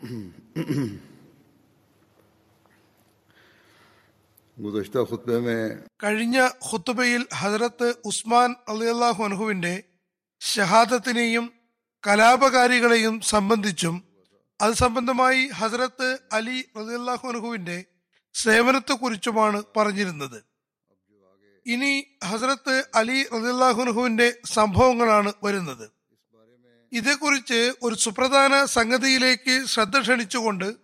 കഴിഞ്ഞ ഖുത്തുബയിൽ ഹജറത്ത് ഉസ്മാൻ അലിയല്ലാഹു അനഹുവിന്റെ ഷഹാദത്തിനെയും കലാപകാരികളെയും സംബന്ധിച്ചും അത് സംബന്ധമായി ഹസരത്ത് അലി റസിയല്ലാഹു അനഹുവിന്റെ സേവനത്തെക്കുറിച്ചുമാണ് പറഞ്ഞിരുന്നത്. ഇനി ഹസരത്ത് അലി റസിയല്ലാഹു അനഹുവിന്റെ സംഭവങ്ങളാണ് വരുന്നത്. ഇതേക്കുറിച്ച് ഒരു സുപ്രധാന സംഗതിയിലേക്ക് ശ്രദ്ധ ക്ഷണിച്ചുകൊണ്ട്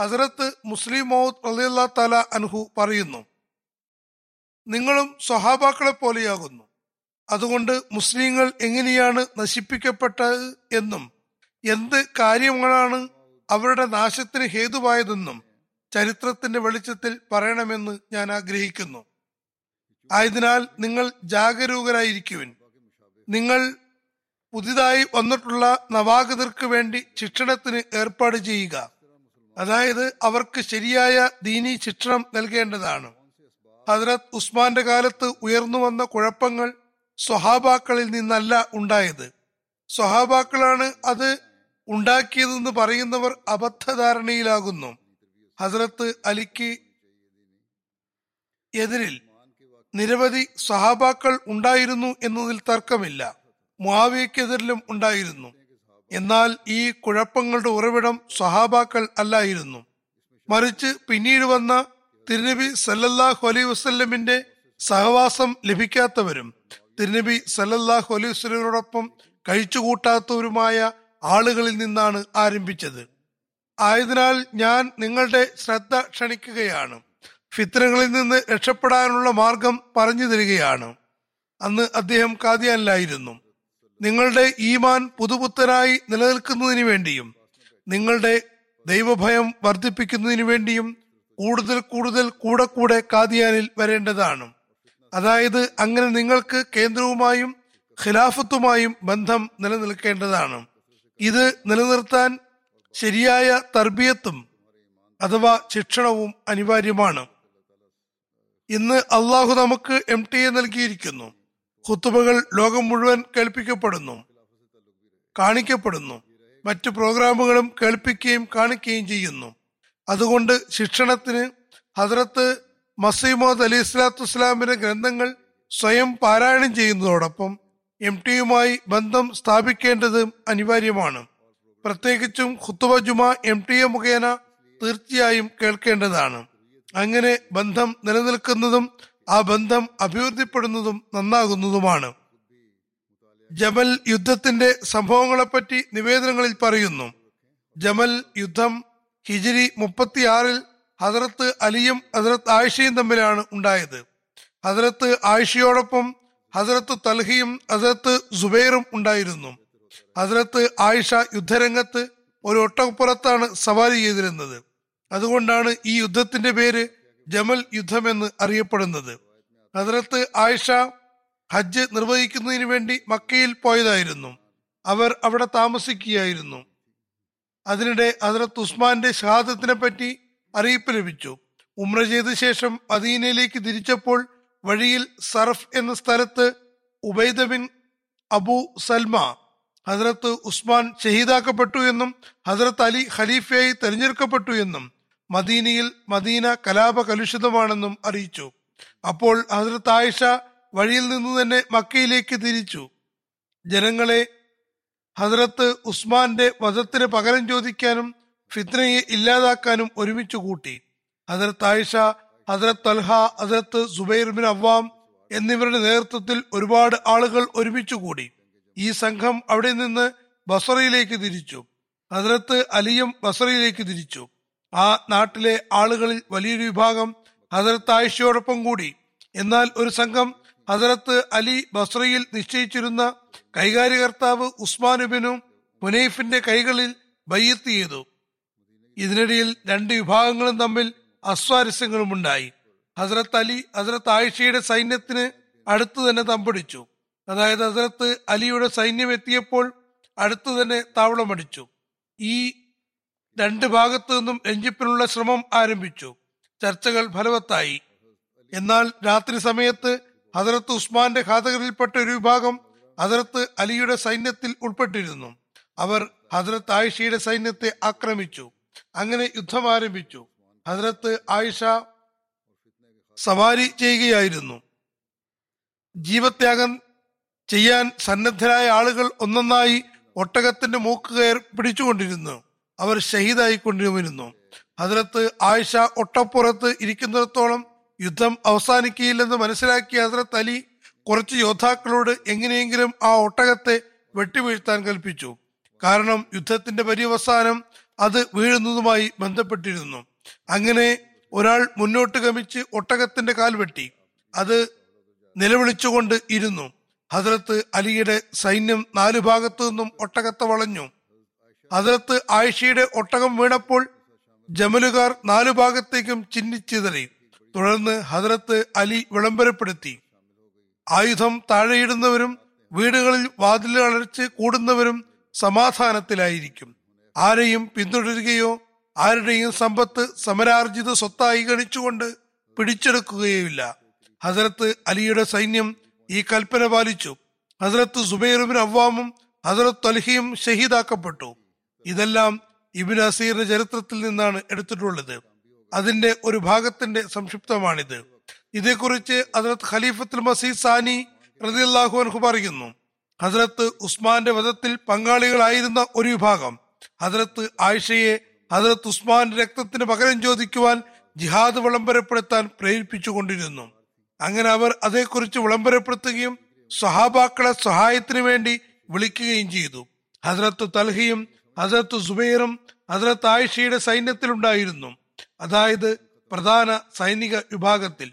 ഹസരത്ത് മുസ്ലിം മൗദ് റലിയല്ലാ തല അൻഹു പറയുന്നു. നിങ്ങളും സ്വഹാബാക്കളെ പോലെയാകുന്നു. അതുകൊണ്ട് മുസ്ലിങ്ങൾ എങ്ങനെയാണ് നശിപ്പിക്കപ്പെട്ടത് എന്നും എന്ത് കാര്യങ്ങളാണ് അവരുടെ നാശത്തിന് ഹേതുവായതെന്നും ചരിത്രത്തിന്റെ വെളിച്ചത്തിൽ പറയണമെന്ന് ഞാൻ ആഗ്രഹിക്കുന്നു. ആയതിനാൽ നിങ്ങൾ ജാഗരൂകരായിരിക്കുവിൻ. നിങ്ങൾ പുതിയതായി വന്നിട്ടുള്ള നവാഗതർക്ക് വേണ്ടി ശിക്ഷണത്തിന് ഏർപ്പാട് ചെയ്യുക. അതായത് അവർക്ക് ശരിയായ ദീനി ശിക്ഷണം നൽകേണ്ടതാണ്. ഹജറത് ഉസ്മാന്റെ കാലത്ത് ഉയർന്നു വന്ന കുഴപ്പങ്ങൾ സ്വഹാബാക്കളിൽ നിന്നല്ല ഉണ്ടായത്. സ്വഹാബാക്കളാണ് അത് ഉണ്ടാക്കിയതെന്ന് പറയുന്നവർ അബദ്ധധാരണയിലാകുന്നു. ഹസരത്ത് അലിക്ക് എതിരിൽ നിരവധി സഹാബാക്കൾ ഉണ്ടായിരുന്നു എന്നതിൽ തർക്കമില്ല. മുാവിയക്കെതിരിലും ഉണ്ടായിരുന്നു. എന്നാൽ ഈ കുഴപ്പങ്ങളുടെ ഉറവിടം സഹാബാക്കൾ അല്ലായിരുന്നു. മറിച്ച് പിന്നീട് വന്ന തിരുനബി സല്ലല്ലാഹു അലൈഹി വസ്ല്ലമിന്റെ സഹവാസം ലഭിക്കാത്തവരും തിരുനബി സല്ലല്ലാഹു അലൈഹി വസ്ലമിനോടൊപ്പം കഴിച്ചുകൂട്ടാത്തവരുമായ ആളുകളിൽ നിന്നാണ് ആരംഭിച്ചത്. ആയതിനാൽ ഞാൻ നിങ്ങളുടെ ശ്രദ്ധ ക്ഷണിക്കുകയാണ്. ഫിത്രകളിൽ നിന്ന് രക്ഷപ്പെടാനുള്ള മാർഗം പറഞ്ഞു തരികയാണ്. അന്ന് അദ്ദേഹം കാതിയാനിലായിരുന്നു നിങ്ങളുടെ ഈമാൻ പുതുപുത്തനായി നിലനിൽക്കുന്നതിന് വേണ്ടിയും നിങ്ങളുടെ ദൈവഭയം വർദ്ധിപ്പിക്കുന്നതിന് വേണ്ടിയും കൂടുതൽ കൂടുതൽ കൂടെ കൂടെ കാദിയാനിൽ വരേണ്ടതാണ്. അതായത് അങ്ങനെ നിങ്ങൾക്ക് കേന്ദ്രവുമായും ഖിലാഫത്തുമായും ബന്ധം നിലനിൽക്കേണ്ടതാണ്. ഇത് നിലനിർത്താൻ ശരിയായ തർബിയത്തും അഥവാ ശിക്ഷണവും അനിവാര്യമാണ്. ഇന്ന് അള്ളാഹു നമുക്ക് എം ടി എ നൽകിയിരിക്കുന്നു. ഖുത്തുബകൾ ലോകം മുഴുവൻ കേൾപ്പിക്കപ്പെടുന്നു കാണിക്കപ്പെടുന്നു മറ്റു പ്രോഗ്രാമുകളും കേൾപ്പിക്കുകയും കാണിക്കുകയും ചെയ്യുന്നു. അതുകൊണ്ട് ശിക്ഷണത്തിന് ഹജറത്ത് മസീമോദ് അലി ഇസ്ലാത്തു ഇസ്ലാമിന്റെ ഗ്രന്ഥങ്ങൾ സ്വയം പാരായണം ചെയ്യുന്നതോടൊപ്പം എം ടിയുമായി ബന്ധം സ്ഥാപിക്കേണ്ടത് അനിവാര്യമാണ്. പ്രത്യേകിച്ചും ഖുത്തുബ ജുമ എം ടി എ മുഖേന തീർച്ചയായും കേൾക്കേണ്ടതാണ്. അങ്ങനെ ബന്ധം നിലനിൽക്കുന്നതും ആ ബന്ധം അഭിവൃദ്ധിപ്പെടുന്നതും നന്നാകുന്നതുമാണ്. ജമൽ യുദ്ധത്തിന്റെ സംഭവങ്ങളെപ്പറ്റി നിവേദനങ്ങളിൽ പറയുന്നു. ജമൽ യുദ്ധം ഹിജിരി മുപ്പത്തിയാറിൽ ഹസരത്ത് അലിയും ഹസരത്ത് ആയിഷയും തമ്മിലാണ് ഉണ്ടായത്. ഹസരത്ത് ആയിഷയോടൊപ്പം ഹസരത്ത് തൽഹിയും ഹസരത്ത് സുബൈറും ഉണ്ടായിരുന്നു. ഹസരത്ത് ആയിഷ യുദ്ധരംഗത്ത് ഒരു ഒട്ടപ്പുറത്താണ് സവാരി ചെയ്തിരുന്നത്. അതുകൊണ്ടാണ് ഈ യുദ്ധത്തിന്റെ പേര് ജമൽ യുദ്ധം എന്ന് അറിയപ്പെടുന്നത്. ഹദ്രത്ത് ആയിഷ ഹജ്ജ് നിർവഹിക്കുന്നതിന് വേണ്ടി മക്കയിൽ പോയതായിരുന്നു. അവർ അവിടെ താമസിക്കുകയായിരുന്നു. അതിനിടെ ഹദ്രത്ത് ഉസ്മാന്റെ ഷഹാദത്തിനെ പറ്റി അറിയിപ്പ് ലഭിച്ചു. ഉമ്ര ചെയ്ത ശേഷം മദീനയിലേക്ക് തിരിച്ചപ്പോൾ വഴിയിൽ സറഫ് എന്ന സ്ഥലത്ത് ഉബൈദ ബിൻ അബു സൽമ ഹസരത്ത് ഉസ്മാൻ ഷഹീദാക്കപ്പെട്ടു എന്നും ഹസരത്ത് അലി ഖലീഫയായി തെരഞ്ഞെടുക്കപ്പെട്ടു എന്നും മദീനയിൽ മദീന കലാപ കലുഷിതമാണെന്നും അറിയിച്ചു. അപ്പോൾ ഹസരത്ത് ആയിഷ വഴിയിൽ നിന്ന് തന്നെ മക്കയിലേക്ക് തിരിച്ചു. ജനങ്ങളെ ഹസരത്ത് ഉസ്മാന്റെ വധത്തിന് പകരം ചോദിക്കാനും ഫിത്നയെ ഇല്ലാതാക്കാനും ഒരുമിച്ച് കൂട്ടി. ഹസരത്ത് ആയിഷ ഹസരത്ത് അൽഹ ഹസരത്ത് സുബൈർ ബിൻ അവാം എന്നിവരുടെ നേതൃത്വത്തിൽ ഒരുപാട് ആളുകൾ ഒരുമിച്ച് കൂടി. ഈ സംഘം അവിടെ നിന്ന് ബസറയിലേക്ക് തിരിച്ചു. ഹസരത്ത് അലിയും ബസറയിലേക്ക് തിരിച്ചു. ആ നാട്ടിലെ ആളുകളിൽ വലിയൊരു വിഭാഗം ഹസരത്ത് ആയിഷയോടൊപ്പം കൂടി. എന്നാൽ ഒരു സംഘം ഹസരത്ത് അലി ബസ്രയിൽ നിശ്ചയിച്ചിരുന്ന കൈകാര്യകർത്താവ് ഉസ്മാനുബിനും മുനൈഫിന്റെ കൈകളിൽ ബയ്യത്ത് ചെയ്തു. ഇതിനിടയിൽ രണ്ട് വിഭാഗങ്ങളും തമ്മിൽ അസ്വാരസ്യങ്ങളും ഉണ്ടായി ഹസരത്ത് അലി ഹസരത്ത് ആയിഷയുടെ സൈന്യത്തിന് അടുത്തു തന്നെ തമ്പടിച്ചു. അതായത് ഹസരത്ത് അലിയുടെ സൈന്യം എത്തിയപ്പോൾ അടുത്തു തന്നെ താവളമടിച്ചു. ഈ രണ്ട് ഭാഗത്തു നിന്നും രഞ്ജിപ്പിനുള്ള ശ്രമം ആരംഭിച്ചു. ചർച്ചകൾ ഫലവത്തായി. എന്നാൽ രാത്രി സമയത്ത് ഹസരത്ത് ഉസ്മാന്റെ ഘാതകരിൽപ്പെട്ട ഒരു വിഭാഗം ഹസരത്ത് അലിയുടെ സൈന്യത്തിൽ ഉൾപ്പെട്ടിരുന്നു. അവർ ഹസരത്ത് ആയിഷയുടെ സൈന്യത്തെ ആക്രമിച്ചു. അങ്ങനെ യുദ്ധം ആരംഭിച്ചു. ഹസരത്ത് ആയിഷ സവാരി ചെയ്യുകയായിരുന്നു. ജീവത്യാഗം ചെയ്യാൻ സന്നദ്ധരായ ആളുകൾ ഒന്നൊന്നായി ഒട്ടകത്തിന്റെ മൂക്ക് കയർ പിടിച്ചുകൊണ്ടിരുന്നു. അവർ ഷഹീദായിക്കൊണ്ടിരുന്നു ഹസരത്ത് ആയിഷ ഒട്ടപ്പുറത്ത് ഇരിക്കുന്നിടത്തോളം യുദ്ധം അവസാനിക്കുകയില്ലെന്ന് മനസ്സിലാക്കിയ ഹസരത്ത് അലി കുറച്ച് യോദ്ധാക്കളോട് എങ്ങനെയെങ്കിലും ആ ഒട്ടകത്തെ വെട്ടിവീഴ്ത്താൻ കൽപ്പിച്ചു. കാരണം യുദ്ധത്തിന്റെ പര്യവസാനം അത് വീഴുന്നതുമായി ബന്ധപ്പെട്ടിരുന്നു. അങ്ങനെ ഒരാൾ മുന്നോട്ട് ഗമിച്ച് ഒട്ടകത്തിന്റെ കാൽ വെട്ടി. അത് നിലവിളിച്ചുകൊണ്ട് ഇരുന്നു. ഹസരത്ത് അലിയുടെ സൈന്യം നാലു ഭാഗത്തു നിന്നും ഒട്ടകത്തെ വളഞ്ഞു. ഹസരത്ത് ആയിഷയുടെ ഒട്ടകം വീണപ്പോൾ ജമലുകാർ നാലു ഭാഗത്തേക്കും ചിന്നിച്ചിതറി. തുടർന്ന് ഹസരത്ത് അലി വിളംബരപ്പെടുത്തി. ആയുധം താഴെയിടുന്നവരും വീടുകളിൽ വാതിലുകൾ അടച്ച് കൂടുന്നവരും സമാധാനത്തിലായിരിക്കും. ആരെയും പിന്തുടരുകയോ ആരുടെയും സമ്പത്ത് സമരാർജിത സ്വത്തായി ഗണിച്ചുകൊണ്ട് പിടിച്ചെടുക്കുകയുമില്ല. ഹസരത്ത് അലിയുടെ സൈന്യം ഈ കൽപ്പന പാലിച്ചു. ഹസരത്ത് സുബൈറുബിൻ അവ്വാമും ഹസരത്ത് അൽഹിയും ഷഹീദാക്കപ്പെട്ടു. ഇതെല്ലാം ഇബിൻ അസീറിന്റെ ചരിത്രത്തിൽ നിന്നാണ് എടുത്തിട്ടുള്ളത്. അതിന്റെ ഒരു ഭാഗത്തിന്റെ സംക്ഷിപ്തമാണിത്. ഇതേക്കുറിച്ച് ഹസരത്ത് ഖലീഫത്തുൽ മസീദ് സാനി റളിയല്ലാഹു അൻഹു പറയുന്നു. ഹസരത്ത് ഉസ്മാന്റെ വധത്തിൽ പങ്കാളികളായിരുന്ന ഒരു വിഭാഗം. ഹസരത്ത് ആയിഷയെ ഹസരത്ത് ഉസ്മാന്റെ രക്തത്തിന് പകരം ചോദിക്കുവാൻ ജിഹാദ് വിളംബരപ്പെടുത്താൻ പ്രേരിപ്പിച്ചുകൊണ്ടിരുന്നു. അങ്ങനെ അവർ അതേക്കുറിച്ച് വിളംബരപ്പെടുത്തുകയും സഹാബാക്കളെ സഹായത്തിന് വേണ്ടി വിളിക്കുകയും ചെയ്തു. ഹസരത്ത് തൽഹയും ഹസരത്ത് സുബൈറും ഹസരത്ത് ആയിഷയുടെ സൈന്യത്തിലുണ്ടായിരുന്നു. അതായത് പ്രധാന സൈനിക വിഭാഗത്തിൽ.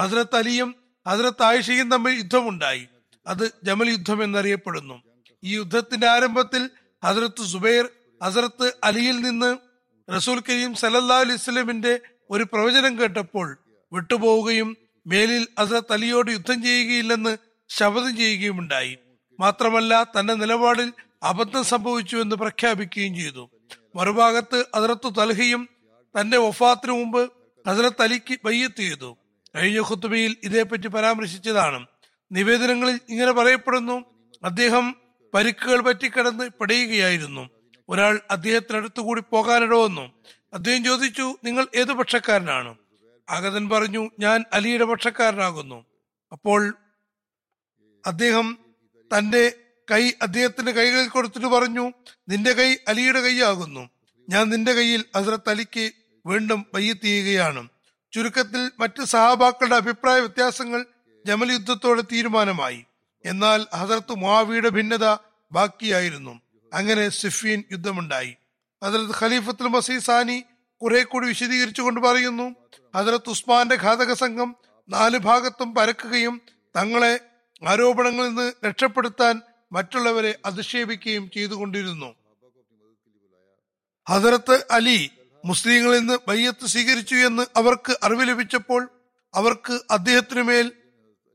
ഹസരത്ത് അലിയും ഹസരത്ത് ആയിഷയും തമ്മിൽ യുദ്ധമുണ്ടായി. അത് ജമൽ യുദ്ധം എന്നറിയപ്പെടുന്നു. ഈ യുദ്ധത്തിന്റെ ആരംഭത്തിൽ ഹസരത്ത് സുബൈർ ഹസരത്ത് അലിയിൽ നിന്ന് റസൂൽ കരീം സലല്ലാ അലൈഹി സ്വലമിന്റെ ഒരു പ്രവചനം കേട്ടപ്പോൾ വിട്ടുപോവുകയും മേലിൽ ഹസരത്ത് അലിയോട് യുദ്ധം ചെയ്യുകയില്ലെന്ന് ശപഥം ചെയ്യുകയുമുണ്ടായി. മാത്രമല്ല തന്റെ നിലപാടിൽ അബദ്ധം സംഭവിച്ചു എന്ന് പ്രഖ്യാപിക്കുകയും ചെയ്തു. മറുഭാഗത്ത് ഹസരത്ത് തൽഹയും തന്റെ വഫാത്തിനു മുമ്പ് ഹസരത്ത് അലിക്ക് ബയ്യത്ത് ചെയ്തു. കഴിഞ്ഞ ഖുത്തുബയിൽ ഇതേപ്പറ്റി പരാമർശിച്ചതാണ്. നിവേദനങ്ങളിൽ ഇങ്ങനെ പറയപ്പെടുന്നു അദ്ദേഹം പരിക്കുകൾ പറ്റിക്കിടന്ന് പിടയുകയായിരുന്നു. ഒരാൾ അദ്ദേഹത്തിനടുത്തു കൂടി പോകാനിട അദ്ദേഹം ചോദിച്ചു നിങ്ങൾ ഏത് പക്ഷക്കാരനാണ്? ആഗതൻ പറഞ്ഞു ഞാൻ അലിയുടെ പക്ഷക്കാരനാകുന്നു. അപ്പോൾ അദ്ദേഹം തന്റെ കൈ അദ്ദേഹത്തിന്റെ കൈകളിൽ കൊടുത്തിട്ട് പറഞ്ഞു നിന്റെ കൈ അലിയുടെ കൈയാകുന്നു. ഞാൻ നിന്റെ കയ്യിൽ ഹസ്രത്ത് അലിക്ക് വീണ്ടും ചെയ്യുകയാണ്. ചുരുക്കത്തിൽ മറ്റ് സഹാബാക്കളുടെ അഭിപ്രായ വ്യത്യാസങ്ങൾ ജമൽ യുദ്ധത്തോടെ തീരുമാനമായി. എന്നാൽ ഹസരത്ത് മുആവിയുടെ ഭിന്നത ബാക്കിയായിരുന്നു. അങ്ങനെ സിഫീൻ യുദ്ധമുണ്ടായി. ഹസരത്ത് ഖലീഫത്തുൽ മസീ സാനി കുറെ കൂടി വിശദീകരിച്ചുകൊണ്ട് പറയുന്നു ഹസരത്ത് ഉസ്മാന്റെ ഘാതക സംഘം നാല് ഭാഗത്തും പരക്കുകയും തങ്ങളെ ആരോപണങ്ങളിൽ നിന്ന് രക്ഷപ്പെടുത്താൻ മറ്റുള്ളവരെ അധിക്ഷേപിക്കുകയും ചെയ്തുകൊണ്ടിരുന്നു. ഹസരത്ത് അലി മുസ്ലിങ്ങളിൽ നിന്ന് ബയ്യത്ത് സ്വീകരിച്ചു എന്ന് അവർക്ക് അറിവ് ലഭിച്ചപ്പോൾ അവർക്ക് അദ്ദേഹത്തിനു മേൽ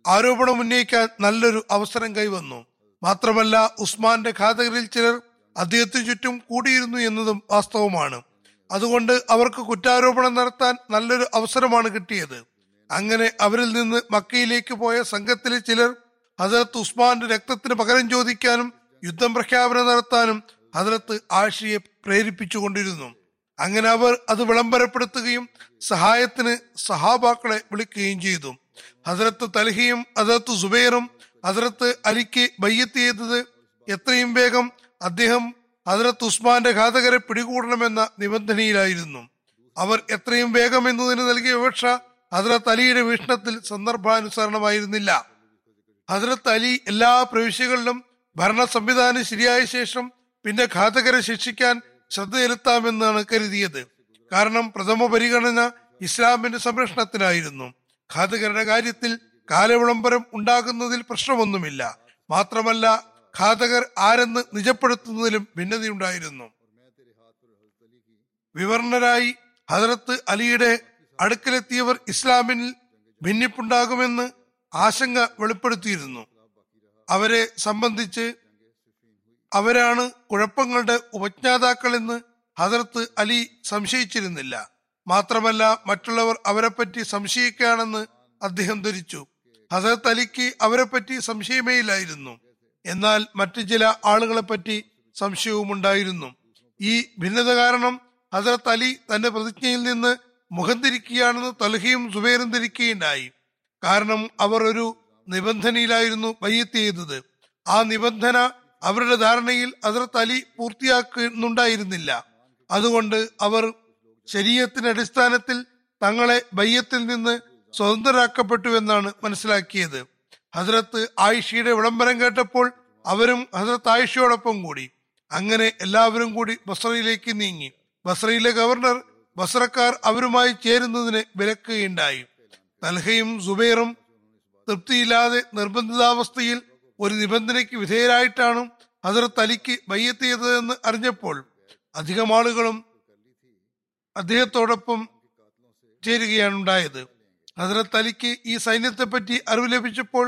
ആരോപണം ഉന്നയിക്കാൻ നല്ലൊരു അവസരം കൈവന്നു. മാത്രമല്ല ഉസ്മാന്റെ ഘാതകരിൽ ചിലർ അദ്ദേഹത്തിന് ചുറ്റും കൂടിയിരുന്നു എന്നതും വാസ്തവമാണ്. അതുകൊണ്ട് അവർക്ക് കുറ്റാരോപണം നടത്താൻ നല്ലൊരു അവസരമാണ് കിട്ടിയത്. അങ്ങനെ അവരിൽ നിന്ന് മക്കയിലേക്ക് പോയ സംഘത്തിലെ ചിലർ ഹസരത്ത് ഉസ്മാന്റെ രക്തത്തിന് പകരം ചോദിക്കാനും യുദ്ധം പ്രഖ്യാപനം നടത്താനും ഹസരത്ത് ആഷിയെ പ്രേരിപ്പിച്ചുകൊണ്ടിരുന്നു. അങ്ങനെ അവർ അത് വിളംബരപ്പെടുത്തുകയും സഹായത്തിന് സഹാബാക്കളെ വിളിക്കുകയും ചെയ്തു. ഹസരത്ത് തലഹിയും ഹസരത്ത് സുബൈറും ഹസരത്ത് അലിക്ക് ബയ്യത്ത് ചെയ്തത് എത്രയും വേഗം അദ്ദേഹം ഹസരത്ത് ഉസ്മാന്റെ ഘാതകരെ പിടികൂടണമെന്ന നിബന്ധനയിലായിരുന്നു. അവർ എത്രയും വേഗം എന്നതിന് നൽകിയ വിവക്ഷ ഹസരത്ത് അലിയുടെ വീക്ഷണത്തിൽ സന്ദർഭാനുസരണമായിരുന്നില്ല. ഹസരത്ത് അലി എല്ലാ പ്രവിശ്യകളിലും ഭരണ സംവിധാനം ശരിയായ ശേഷം പിന്നെ ഘാതകരെ ശിക്ഷിക്കാൻ ശ്രദ്ധ ചെലുത്താമെന്നാണ് കരുതിയത്. കാരണം പ്രഥമ പരിഗണന ഇസ്ലാമിന്റെ സംരക്ഷണത്തിനായിരുന്നു. ഘാതകരുടെ കാര്യത്തിൽ കാലവിളംബരം ഉണ്ടാകുന്നതിൽ പ്രശ്നമൊന്നുമില്ല. മാത്രമല്ല ഘാതകർ ആരെന്ന് നിജപ്പെടുത്തുന്നതിലും ഭിന്നതയുണ്ടായിരുന്നു. വിവരണരായി ഹജറത്ത് അലിയുടെ അടുക്കലെത്തിയവർ ഇസ്ലാമിൽ ഭിന്നിപ്പുണ്ടാകുമെന്ന് ആശങ്ക വെളിപ്പെടുത്തിയിരുന്നു. അവരെ സംബന്ധിച്ച് അവരാണ് കുഴപ്പങ്ങളുടെ ഉപജ്ഞാതാക്കളെന്ന് ഹജറത്ത് അലി സംശയിച്ചിരുന്നില്ല. മാത്രമല്ല മറ്റുള്ളവർ അവരെപ്പറ്റി സംശയിക്കുകയാണെന്ന് അദ്ദേഹം ധരിച്ചു. ഹസരത്ത് അലിക്ക് അവരെപ്പറ്റി സംശയമേയില്ലായിരുന്നു. എന്നാൽ മറ്റു ചില ആളുകളെപ്പറ്റി സംശയവുമുണ്ടായിരുന്നു. ഈ ഭിന്നത കാരണം ഹസരത്ത് അലി തന്റെ പ്രതിജ്ഞയിൽ നിന്ന് മുഖം തിരിക്കുകയാണെന്ന് തൽഹയും സുബൈറും ധരിക്കുകയുണ്ടായി. കാരണം അവർ ഒരു നിബന്ധനയിലായിരുന്നു ബയ്യത്ത് ചെയ്തത്. ആ നിബന്ധന അവരുടെ ധാരണയിൽ ഹസരത്ത് അലി പൂർത്തിയാക്കുന്നുണ്ടായിരുന്നില്ല. അതുകൊണ്ട് അവർ ശരീരത്തിന്റെ അടിസ്ഥാനത്തിൽ തങ്ങളെ ബയ്യത്തിൽ നിന്ന് സ്വതന്ത്രരാക്കപ്പെട്ടു എന്നാണ് മനസ്സിലാക്കിയത്. ഹസരത്ത് ആയിഷയുടെ വിളംബരം കേട്ടപ്പോൾ അവരും ഹസരത്ത് ആയിഷയോടൊപ്പം കൂടി. അങ്ങനെ എല്ലാവരും കൂടി ബസ്രയിലേക്ക് നീങ്ങി. ബസ്രയിലെ ഗവർണർ ബസ്രക്കാർ അവരുമായി ചേരുന്നതിന് വിലക്കുകയുണ്ടായി തൽഹയും സുബൈറും തൃപ്തിയില്ലാതെ നിർബന്ധിതാവസ്ഥയിൽ ഒരു നിബന്ധനയ്ക്ക് വിധേയരായിട്ടാണ് ഹസരത്ത് അലിക്ക് ബയ്യെത്തിയതെന്ന് അറിഞ്ഞപ്പോൾ അധികം ആളുകളും അദ്ദേഹത്തോടൊപ്പം ചേരുകയാണ് ഉണ്ടായത്. ഹസരത്ത് അലിക്ക് ഈ സൈന്യത്തെ പറ്റി അറിവ് ലഭിച്ചപ്പോൾ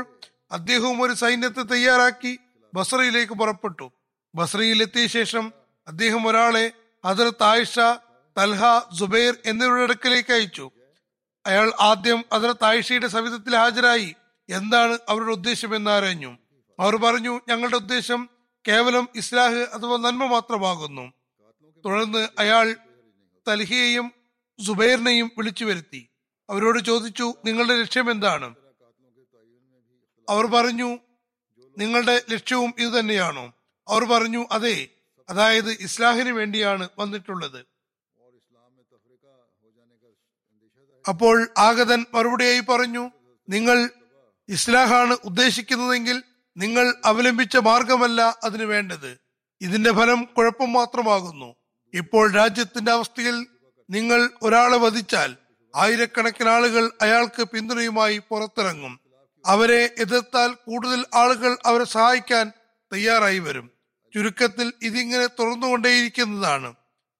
അദ്ദേഹവും ഒരു സൈന്യത്തെ തയ്യാറാക്കി ബസ്രയിലേക്ക് പുറപ്പെട്ടു. ബസ്രയിൽ എത്തിയ ശേഷം അദ്ദേഹം ഒരാളെ ഹസരത്ത് ആയിഷ തൽഹ സുബൈർ എന്നിവരുടെ അടുക്കലേക്ക് അയച്ചു. അയാൾ ആദ്യം ഹസരത്ത് ആയിഷയുടെ സവിധത്തിൽ ഹാജരായി. എന്താണ് അവരുടെ ഉദ്ദേശം എന്ന് അറിഞ്ഞു. അവർ പറഞ്ഞു ഞങ്ങളുടെ ഉദ്ദേശം കേവലം ഇസ്ലാഹ് അഥവാ നന്മ മാത്രമാകുന്നു. തുടർന്ന് അയാൾ തൽഹിയെയും സുബൈറിനെയും വിളിച്ചു വരുത്തി. അവരോട് ചോദിച്ചു നിങ്ങളുടെ ലക്ഷ്യം എന്താണ്? അവർ പറഞ്ഞു നിങ്ങളുടെ ലക്ഷ്യവും ഇത് തന്നെയാണോ അവർ പറഞ്ഞു അതെ അതായത് ഇസ്ലാഹിന് വേണ്ടിയാണ് വന്നിട്ടുള്ളത്. അപ്പോൾ ആഗതൻ മറുപടിയായി പറഞ്ഞു നിങ്ങൾ ഇസ്ലാഹാണ് ഉദ്ദേശിക്കുന്നതെങ്കിൽ നിങ്ങൾ അവലംബിച്ച മാർഗമല്ല അതിന് വേണ്ടത്. ഇതിന്റെ ഫലം കുഴപ്പം മാത്രമാകുന്നു. ഇപ്പോൾ രാജ്യത്തിന്റെ അവസ്ഥയിൽ നിങ്ങൾ ഒരാളെ വധിച്ചാൽ ആയിരക്കണക്കിന് ആളുകൾ അയാൾക്ക് പിന്തുണയുമായി പുറത്തിറങ്ങും. അവരെ എതിർത്താൽ കൂടുതൽ ആളുകൾ അവരെ സഹായിക്കാൻ തയ്യാറായി വരും. ചുരുക്കത്തിൽ ഇതിങ്ങനെ തുറന്നുകൊണ്ടേയിരിക്കുന്നതാണ്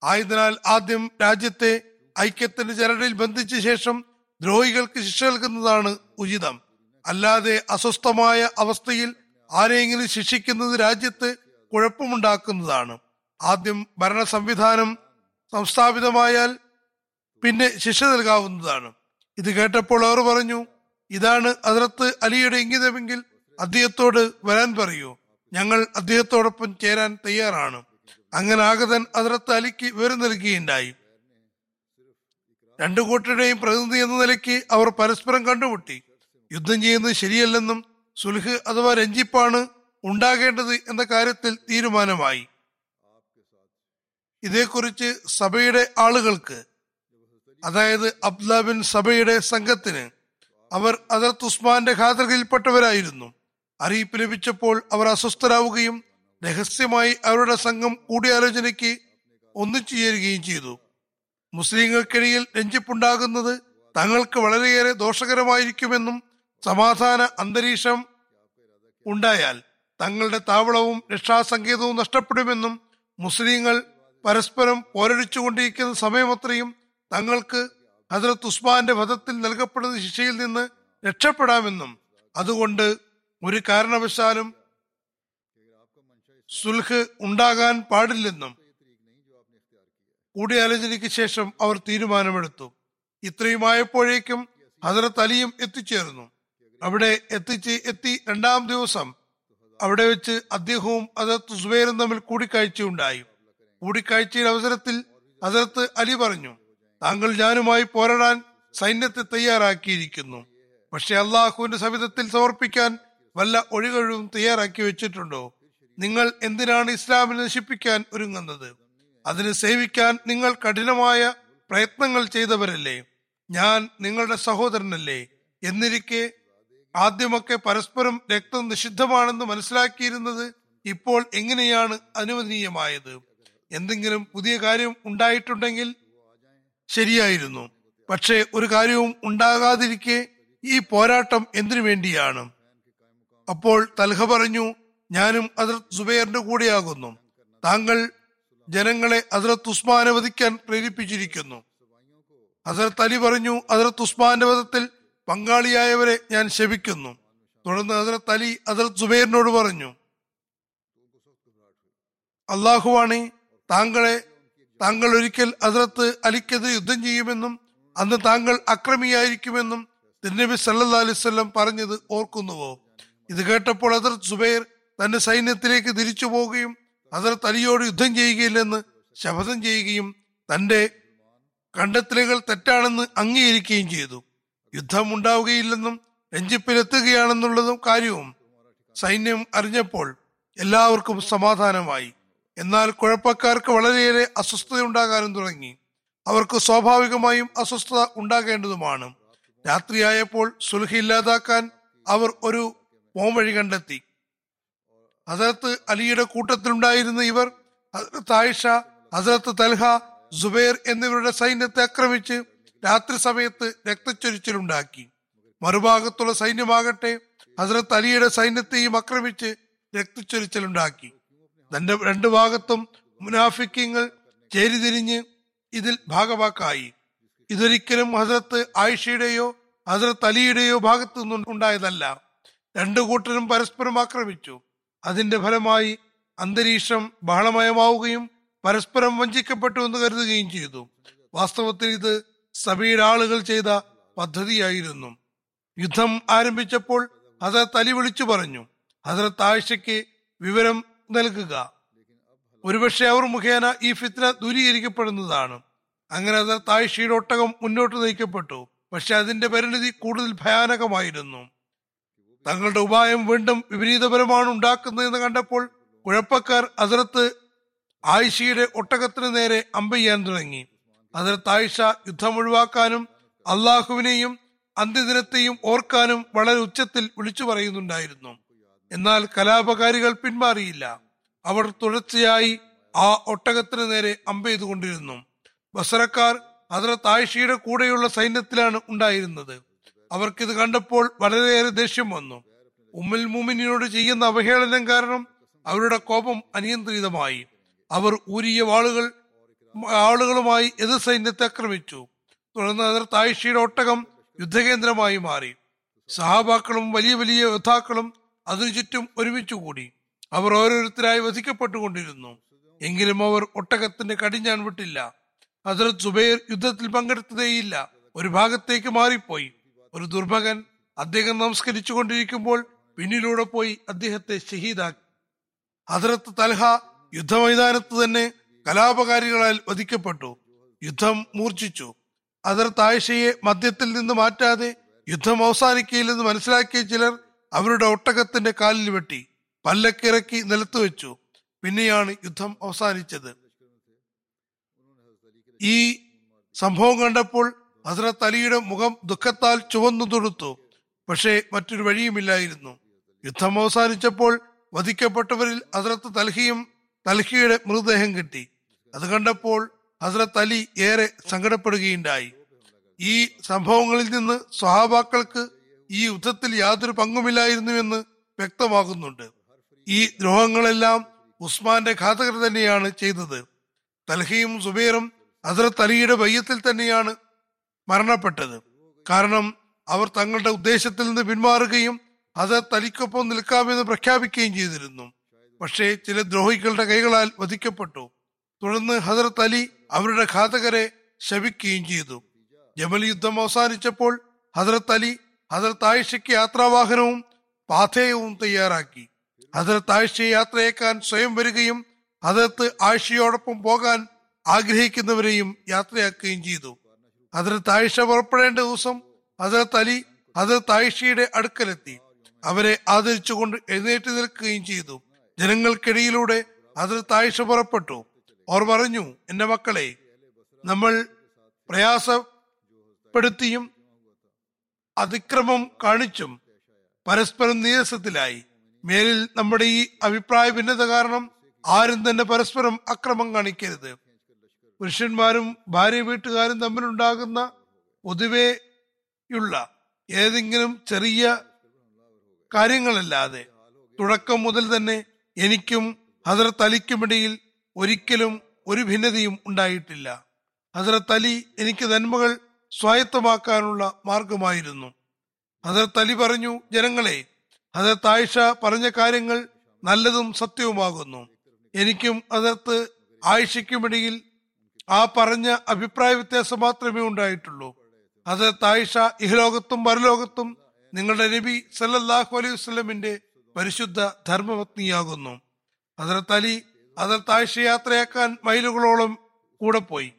ആയതിനാൽ ആദ്യം രാജ്യത്തെ ഐക്യത്തിന്റെ ചരടിൽ ബന്ധിച്ച ശേഷം ദ്രോഹികൾക്ക് ശിക്ഷ നൽകുന്നതാണ് ഉചിതം. അല്ലാതെ അസ്വസ്ഥമായ അവസ്ഥയിൽ ആരെയെങ്കിലും ശിക്ഷിക്കുന്നത് രാജ്യത്ത് കുഴപ്പമുണ്ടാക്കുന്നതാണ്. ആദ്യം ഭരണ സംവിധാനം സംസ്ഥാപിതമായാൽ പിന്നെ ശിക്ഷ നൽകാവുന്നതാണ്. ഇത് കേട്ടപ്പോൾ അവർ പറഞ്ഞു ഇതാണ് അതിർത്ത് അലിയുടെ ഇംഗിതമെങ്കിൽ അദ്ദേഹത്തോട് വരാൻ പറയൂ. ഞങ്ങൾ അദ്ദേഹത്തോടൊപ്പം ചേരാൻ തയ്യാറാണ്. അങ്ങനെ ആഗതൻ അതിർത്ത് അലിക്ക് വിവരം നൽകുകയുണ്ടായി. രണ്ടു കൂട്ടരുടെയും പ്രതിനിധി എന്ന നിലയ്ക്ക് അവർ പരസ്പരം കണ്ടുമുട്ടി. യുദ്ധം ചെയ്യുന്നത് ശരിയല്ലെന്നും സുൽഹ് അഥവാ രഞ്ജിപ്പാണ് ഉണ്ടാകേണ്ടത് എന്ന കാര്യത്തിൽ തീരുമാനമായി. ഇതേക്കുറിച്ച് സഭയുടെ ആളുകൾക്ക് അതായത് അബ്ദുല ബിൻ സഭയുടെ സംഘത്തിന് അവർ അതിർത്ത് ഉസ്മാന്റെ ഖാതൃകയിൽപ്പെട്ടവരായിരുന്നു അറിയിപ്പ് ലഭിച്ചപ്പോൾ അവർ അസ്വസ്ഥരാവുകയും രഹസ്യമായി അവരുടെ സംഘം കൂടിയാലോചനയ്ക്ക് ഒന്നിച്ചു ചേരുകയും ചെയ്തു. മുസ്ലിങ്ങൾക്കിടയിൽ രഞ്ജിപ്പുണ്ടാകുന്നത് തങ്ങൾക്ക് വളരെയേറെ ദോഷകരമായിരിക്കുമെന്നും സമാധാന അന്തരീക്ഷം ഉണ്ടായാൽ തങ്ങളുടെ താവളവും രക്ഷാസങ്കേതവും നഷ്ടപ്പെടുമെന്നും മുസ്ലിങ്ങൾ പരസ്പരം പോരടിച്ചുകൊണ്ടിരിക്കുന്ന സമയമത്രയും തങ്ങൾക്ക് ഹജറത്ത് ഉസ്മാന്റെ വധത്തിൽ നൽകപ്പെടുന്ന ശിക്ഷയിൽ നിന്ന് രക്ഷപ്പെടാമെന്നും അതുകൊണ്ട് ഒരു കാരണവശാലും സുൽഹ് ഉണ്ടാകാൻ പാടില്ലെന്നും കൂടിയാലോചനയ്ക്ക് ശേഷം അവർ തീരുമാനമെടുത്തു. ഇത്രയുമായപ്പോഴേക്കും ഹസരത്ത് അലിയും എത്തിച്ചേർന്നു. അവിടെ എത്തിച്ച് എത്തി രണ്ടാം ദിവസം അവിടെ വെച്ച് അദ്ദേഹവും ഹസരത്ത് സുബൈറും തമ്മിൽ കൂടിക്കാഴ്ചയുണ്ടായി കൂടിക്കാഴ്ചയുടെ അവസരത്തിൽ ഹസരത്ത് അലി പറഞ്ഞു താങ്കൾ ഞാനുമായി പോരാടാൻ സൈന്യത്തെ തയ്യാറാക്കിയിരിക്കുന്നു. പക്ഷെ അള്ളാഹുവിന്റെ സവിധത്തിൽ സമർപ്പിക്കാൻ വല്ല ഒഴികഴിവും തയ്യാറാക്കി വെച്ചിട്ടുണ്ടോ? നിങ്ങൾ എന്തിനാണ് ഇസ്ലാമിനെ നശിപ്പിക്കാൻ ഒരുങ്ങുന്നത്? അതിന് സേവിക്കാൻ നിങ്ങൾ കഠിനമായ പ്രയത്നങ്ങൾ ചെയ്തവരല്ലേ? ഞാൻ നിങ്ങളുടെ സഹോദരനല്ലേ? എന്നിരിക്കെ ആദ്യമൊക്കെ പരസ്പരം രക്തം നിഷിദ്ധമാണെന്ന് മനസ്സിലാക്കിയിരുന്നത് ഇപ്പോൾ എങ്ങനെയാണ് അനുവദനീയമായത്? എന്തെങ്കിലും പുതിയ കാര്യം ഉണ്ടായിട്ടുണ്ടെങ്കിൽ ശരിയായിരുന്നു. പക്ഷേ ഒരു കാര്യവും ഉണ്ടാകാതിരിക്കെ ഈ പോരാട്ടം എന്തിനു വേണ്ടിയാണ്? അപ്പോൾ തൽഹ പറഞ്ഞു ഞാനും അതിർ സുബൈറിന്റെ കൂടെയാകുന്നു. താങ്കൾ ജനങ്ങളെ ഹസരത്ത് ഉസ്മാനെ വധിക്കാൻ പ്രേരിപ്പിച്ചിരിക്കുന്നു. ഹസരത്ത് അലി പറഞ്ഞു ഹസരത്ത് ഉസ്മാന്റെ വധത്തിൽ പങ്കാളിയായവരെ ഞാൻ ശപിക്കുന്നു. തുടർന്ന് ഹസരത്ത് അലി ഹസരത്ത് സുബൈറിനോട് പറഞ്ഞു അള്ളാഹുവാണി താങ്കളെ താങ്കൾ ഒരിക്കൽ ഹസരത്ത് അലിക്കെതിരെ യുദ്ധം ചെയ്യുമെന്നും അന്ന് താങ്കൾ അക്രമിയായിരിക്കുമെന്നും തിരുനബി സല്ലാ അലിസ്വല്ലം പറഞ്ഞത് ഓർക്കുന്നുവോ? ഇത് കേട്ടപ്പോൾ ഹസരത്ത് സുബൈർ തന്റെ സൈന്യത്തിലേക്ക് തിരിച്ചു പോവുകയും ഹസരത്ത് അലിയോട് യുദ്ധം ചെയ്യുകയില്ലെന്ന് ശപഥം ചെയ്യുകയും തന്റെ കണ്ടെത്തലുകൾ തെറ്റാണെന്ന് അംഗീകരിക്കുകയും ചെയ്തു. യുദ്ധം ഉണ്ടാവുകയില്ലെന്നും രഞ്ജിപ്പിലെത്തുകയാണെന്നുള്ളതും കാര്യവും സൈന്യം അറിഞ്ഞപ്പോൾ എല്ലാവർക്കും സമാധാനമായി. എന്നാൽ കുഴപ്പക്കാർക്ക് വളരെയേറെ അസ്വസ്ഥത ഉണ്ടാകാനും തുടങ്ങി. അവർക്ക് സ്വാഭാവികമായും അസ്വസ്ഥത ഉണ്ടാകേണ്ടതുമാണ്. രാത്രിയായപ്പോൾ സുൽഹ ഇല്ലാതാക്കാൻ അവർ ഒരു പോംവഴി കണ്ടെത്തി. ഹസരത്ത് അലിയുടെ കൂട്ടത്തിലുണ്ടായിരുന്ന ഇവർ ഹസരത്ത് ആയിഷ ഹസരത്ത് തൽഹ സുബൈർ എന്നിവരുടെ സൈന്യത്തെ ആക്രമിച്ച് രാത്രി സമയത്ത് രക്തച്ചൊരിച്ചിലുണ്ടാക്കി. മറുഭാഗത്തുള്ള സൈന്യമാകട്ടെ ഹസരത്ത് അലിയുടെ സൈന്യത്തെയും ആക്രമിച്ച് രക്തച്ചൊരിച്ചിലുണ്ടാക്കി. തന്റെ രണ്ടു ഭാഗത്തും മുനാഫിക്കങ്ങൾ ചേരിതിരിഞ്ഞ് ഇതിൽ ഭാഗവാക്കായി. ഇതൊരിക്കലും ഹസരത്ത് ആയിഷയുടെയോ ഹസരത്ത് അലിയുടെയോ ഭാഗത്തു നിന്നും ഉണ്ടായതല്ല രണ്ടു കൂട്ടരും പരസ്പരം ആക്രമിച്ചു. അതിന്റെ ഫലമായി അന്തരീക്ഷം ബഹളമയമാവുകയും പരസ്പരം വഞ്ചിക്കപ്പെട്ടു എന്ന് കരുതുകയും ചെയ്തു. വാസ്തവത്തിൽ ഇത് സഭയുടെ ആളുകൾ ചെയ്ത പദ്ധതിയായിരുന്നു. യുദ്ധം ആരംഭിച്ചപ്പോൾ ഹസരത്ത് അലി വിളിച്ചു പറഞ്ഞു ഹസരത്ത് ആയിഷയ്ക്ക് വിവരം നൽകുക. ഒരുപക്ഷെ അവർ മുഖേന ഈ ഫിത്ന ദൂരീകരിക്കപ്പെടുന്നതാണ്. അങ്ങനെ ഹസരത്ത് ആയിഷയുടെ ഒട്ടകം മുന്നോട്ട് നയിക്കപ്പെട്ടു. പക്ഷെ അതിന്റെ പരിണിതി കൂടുതൽ ഭയാനകമായിരുന്നു. തങ്ങളുടെ ഉപായം വീണ്ടും വിപരീതപരമാണ് ഉണ്ടാക്കുന്നതെന്ന് കണ്ടപ്പോൾ കുഴപ്പക്കാർ അതിർത്ത് ആയിഷയുടെ ഒട്ടകത്തിന് നേരെ അമ്പെയ്യാൻ തുടങ്ങി. അതിർത്ത് ആയിഷ യുദ്ധം ഒഴിവാക്കാനും അള്ളാഹുവിനെയും അന്ത്യദിനത്തെയും ഓർക്കാനും വളരെ ഉച്ചത്തിൽ വിളിച്ചു പറയുന്നുണ്ടായിരുന്നു. എന്നാൽ കലാപകാരികൾ പിന്മാറിയില്ല. അവർ തുടർച്ചയായി ആ ഒട്ടകത്തിന് നേരെ അമ്പെയ്തുകൊണ്ടിരുന്നു ബസറക്കാർ അതിർത്ത് ആയിഷയുടെ കൂടെയുള്ള സൈന്യത്തിലാണ് ഉണ്ടായിരുന്നത്. അവർക്കിത് കണ്ടപ്പോൾ വളരെയേറെ ദേഷ്യം വന്നു. ഉമ്മുൽ മുമിനിയോട് ചെയ്യുന്ന അവഹേളനം കാരണം അവരുടെ കോപം അനിയന്ത്രിതമായി. അവർ ഊരിയ വാളുകൾ ആളുകളുമായി എതിർ സൈന്യത്തെ ആക്രമിച്ചു. തുടർന്ന് അതിർ താഴ്ചയുടെ ഒട്ടകം യുദ്ധകേന്ദ്രമായി മാറി. സഹാബാക്കളും വലിയ വലിയ യോദ്ധാക്കളും അതിനു ചുറ്റും ഒരുമിച്ചു കൂടി. അവർ ഓരോരുത്തരായി വധിക്കപ്പെട്ടുകൊണ്ടിരുന്നു. എങ്കിലും അവർ ഒട്ടകത്തിന്റെ കടിഞ്ഞാൻ വിട്ടില്ല. ഹസരത് സുബൈർ യുദ്ധത്തിൽ പങ്കെടുത്തതേയില്ല. ഒരു ഭാഗത്തേക്ക് മാറിപ്പോയി. ഒരു ദുർഭകൻ അദ്ദേഹം നമസ്കരിച്ചു കൊണ്ടിരിക്കുമ്പോൾ പിന്നിലൂടെ പോയി അദ്ദേഹത്തെ ഷഹീദാക്കി ഹദ്രത്ത് തൽഹ യുദ്ധമൈതാനത്ത് തന്നെ കലാപകാരികളാൽ വധിക്കപ്പെട്ടു. യുദ്ധം മൂർച്ഛിച്ചു. ഹസരത്ത് ആയിഷയെ മദ്യത്തിൽ നിന്ന് മാറ്റാതെ യുദ്ധം അവസാനിക്കില്ലെന്ന് മനസ്സിലാക്കിയ ചിലർ അവരുടെ ഒട്ടകത്തിന്റെ കാലിൽ വെട്ടി പല്ലക്കിറക്കി നിലത്ത് വെച്ചു. പിന്നെയാണ് യുദ്ധം അവസാനിച്ചത്. ഈ സംഭവം കണ്ടപ്പോൾ ഹസരത്ത് അലിയുടെ മുഖം ദുഃഖത്താൽ ചുവന്നു തൊടുത്തു പക്ഷേ മറ്റൊരു വഴിയുമില്ലായിരുന്നു. യുദ്ധം അവസാനിച്ചപ്പോൾ വധിക്കപ്പെട്ടവരിൽ ഹസ്രത്ത് തൽഹിയും തൽഹിയുടെ മൃതദേഹം കിട്ടി. അത് കണ്ടപ്പോൾ ഹസ്രത്ത് അലി ഏറെ സങ്കടപ്പെടുകയുണ്ടായി. ഈ സംഭവങ്ങളിൽ നിന്ന് സ്വഹാബാക്കൾക്ക് ഈ യുദ്ധത്തിൽ യാതൊരു പങ്കുമില്ലായിരുന്നുവെന്ന് വ്യക്തമാകുന്നുണ്ട്. ഈ ദ്രോഹങ്ങളെല്ലാം ഉസ്മാന്റെ ഘാതകർ തന്നെയാണ് ചെയ്തത്. തൽഹിയും സുബൈറും ഹസ്രത്ത് അലിയുടെ ബയ്യത്തിൽ തന്നെയാണ് മരണപ്പെട്ടത്. കാരണം അവർ തങ്ങളുടെ ഉദ്ദേശത്തിൽ നിന്ന് പിന്മാറുകയും അത് തലിക്കൊപ്പം നിൽക്കാമെന്ന് പ്രഖ്യാപിക്കുകയും ചെയ്തിരുന്നു. പക്ഷേ ചില ദ്രോഹികളുടെ കൈകളാൽ വധിക്കപ്പെട്ടു. തുടർന്ന് ഹസരത്ത് അലി അവരുടെ ഘാതകരെ ശപിക്കുകയും ചെയ്തു. ജമൽ യുദ്ധം അവസാനിച്ചപ്പോൾ ഹസരത്ത് അലി ഹസരത്ത് ആയിഷയ്ക്ക് യാത്രാവാഹനവും പാഥേയവും തയ്യാറാക്കി. ഹസരത്ത് ആയിഷയെ യാത്രയേക്കാൻ സ്വയം വരികയും ഹസരത്ത് ആയിഷയോടൊപ്പം പോകാൻ ആഗ്രഹിക്കുന്നവരെയും യാത്രയാക്കുകയും ചെയ്തു. ഹസരത്ത് ആയിഷ പുറപ്പെടേണ്ട ദിവസം അതിർത്ത് അലി അതിർത്ത് ആയിഷയുടെ അടുക്കലെത്തി. അവരെ ആദരിച്ചുകൊണ്ട് എഴുന്നേറ്റ് നിൽക്കുകയും ചെയ്തു. ജനങ്ങൾക്കിടയിലൂടെ അതിർത്ത് ആയിഷ പുറപ്പെട്ടു. അവർ പറഞ്ഞു എന്റെ മക്കളെ നമ്മൾ പ്രയാസപ്പെടുത്തിയും അതിക്രമം കാണിച്ചും പരസ്പരം നീരസത്തിലായി. മേലിൽ നമ്മുടെ ഈ അഭിപ്രായ ഭിന്നത കാരണം ആരും തന്നെ പരസ്പരം അക്രമം കാണിക്കരുത്. പുരുഷന്മാരും ഭാര്യ വീട്ടുകാരും തമ്മിലുണ്ടാകുന്ന പൊതുവെയുള്ള ഏതെങ്കിലും ചെറിയ കാര്യങ്ങളല്ലാതെ തുടക്കം മുതൽ തന്നെ എനിക്കും ഹസരത്ത് അലിക്കുമിടയിൽ ഒരിക്കലും ഒരു ഭിന്നതയും ഉണ്ടായിട്ടില്ല. ഹസരത്ത് അലി എനിക്ക് നന്മകൾ സ്വായത്തമാക്കാനുള്ള മാർഗമായിരുന്നു. ഹസരത്ത് അലി പറഞ്ഞു ജനങ്ങളെ ഹസരത്ത് ആയിഷ പറഞ്ഞ കാര്യങ്ങൾ നല്ലതും സത്യവുമാകുന്നു. എനിക്കും ഹസരത്ത് ആയിഷയ്ക്കുമിടയിൽ ആ പറഞ്ഞ അഭിപ്രായ വ്യത്യാസം മാത്രമേ ഉണ്ടായിട്ടുള്ളൂ. അത് തായിഷ ഇഹലോകത്തും പരലോകത്തും നിങ്ങളുടെ നബി സല്ലല്ലാഹു അലൈഹി വസ്ലമിന്റെ പരിശുദ്ധ ധർമ്മപത്നിയാകുന്നു. ഹസരത്ത് അലി ഹസരത്ത് ആയിഷ യാത്രയാക്കാൻ മൈലുകളോളം കൂടെ പോയി.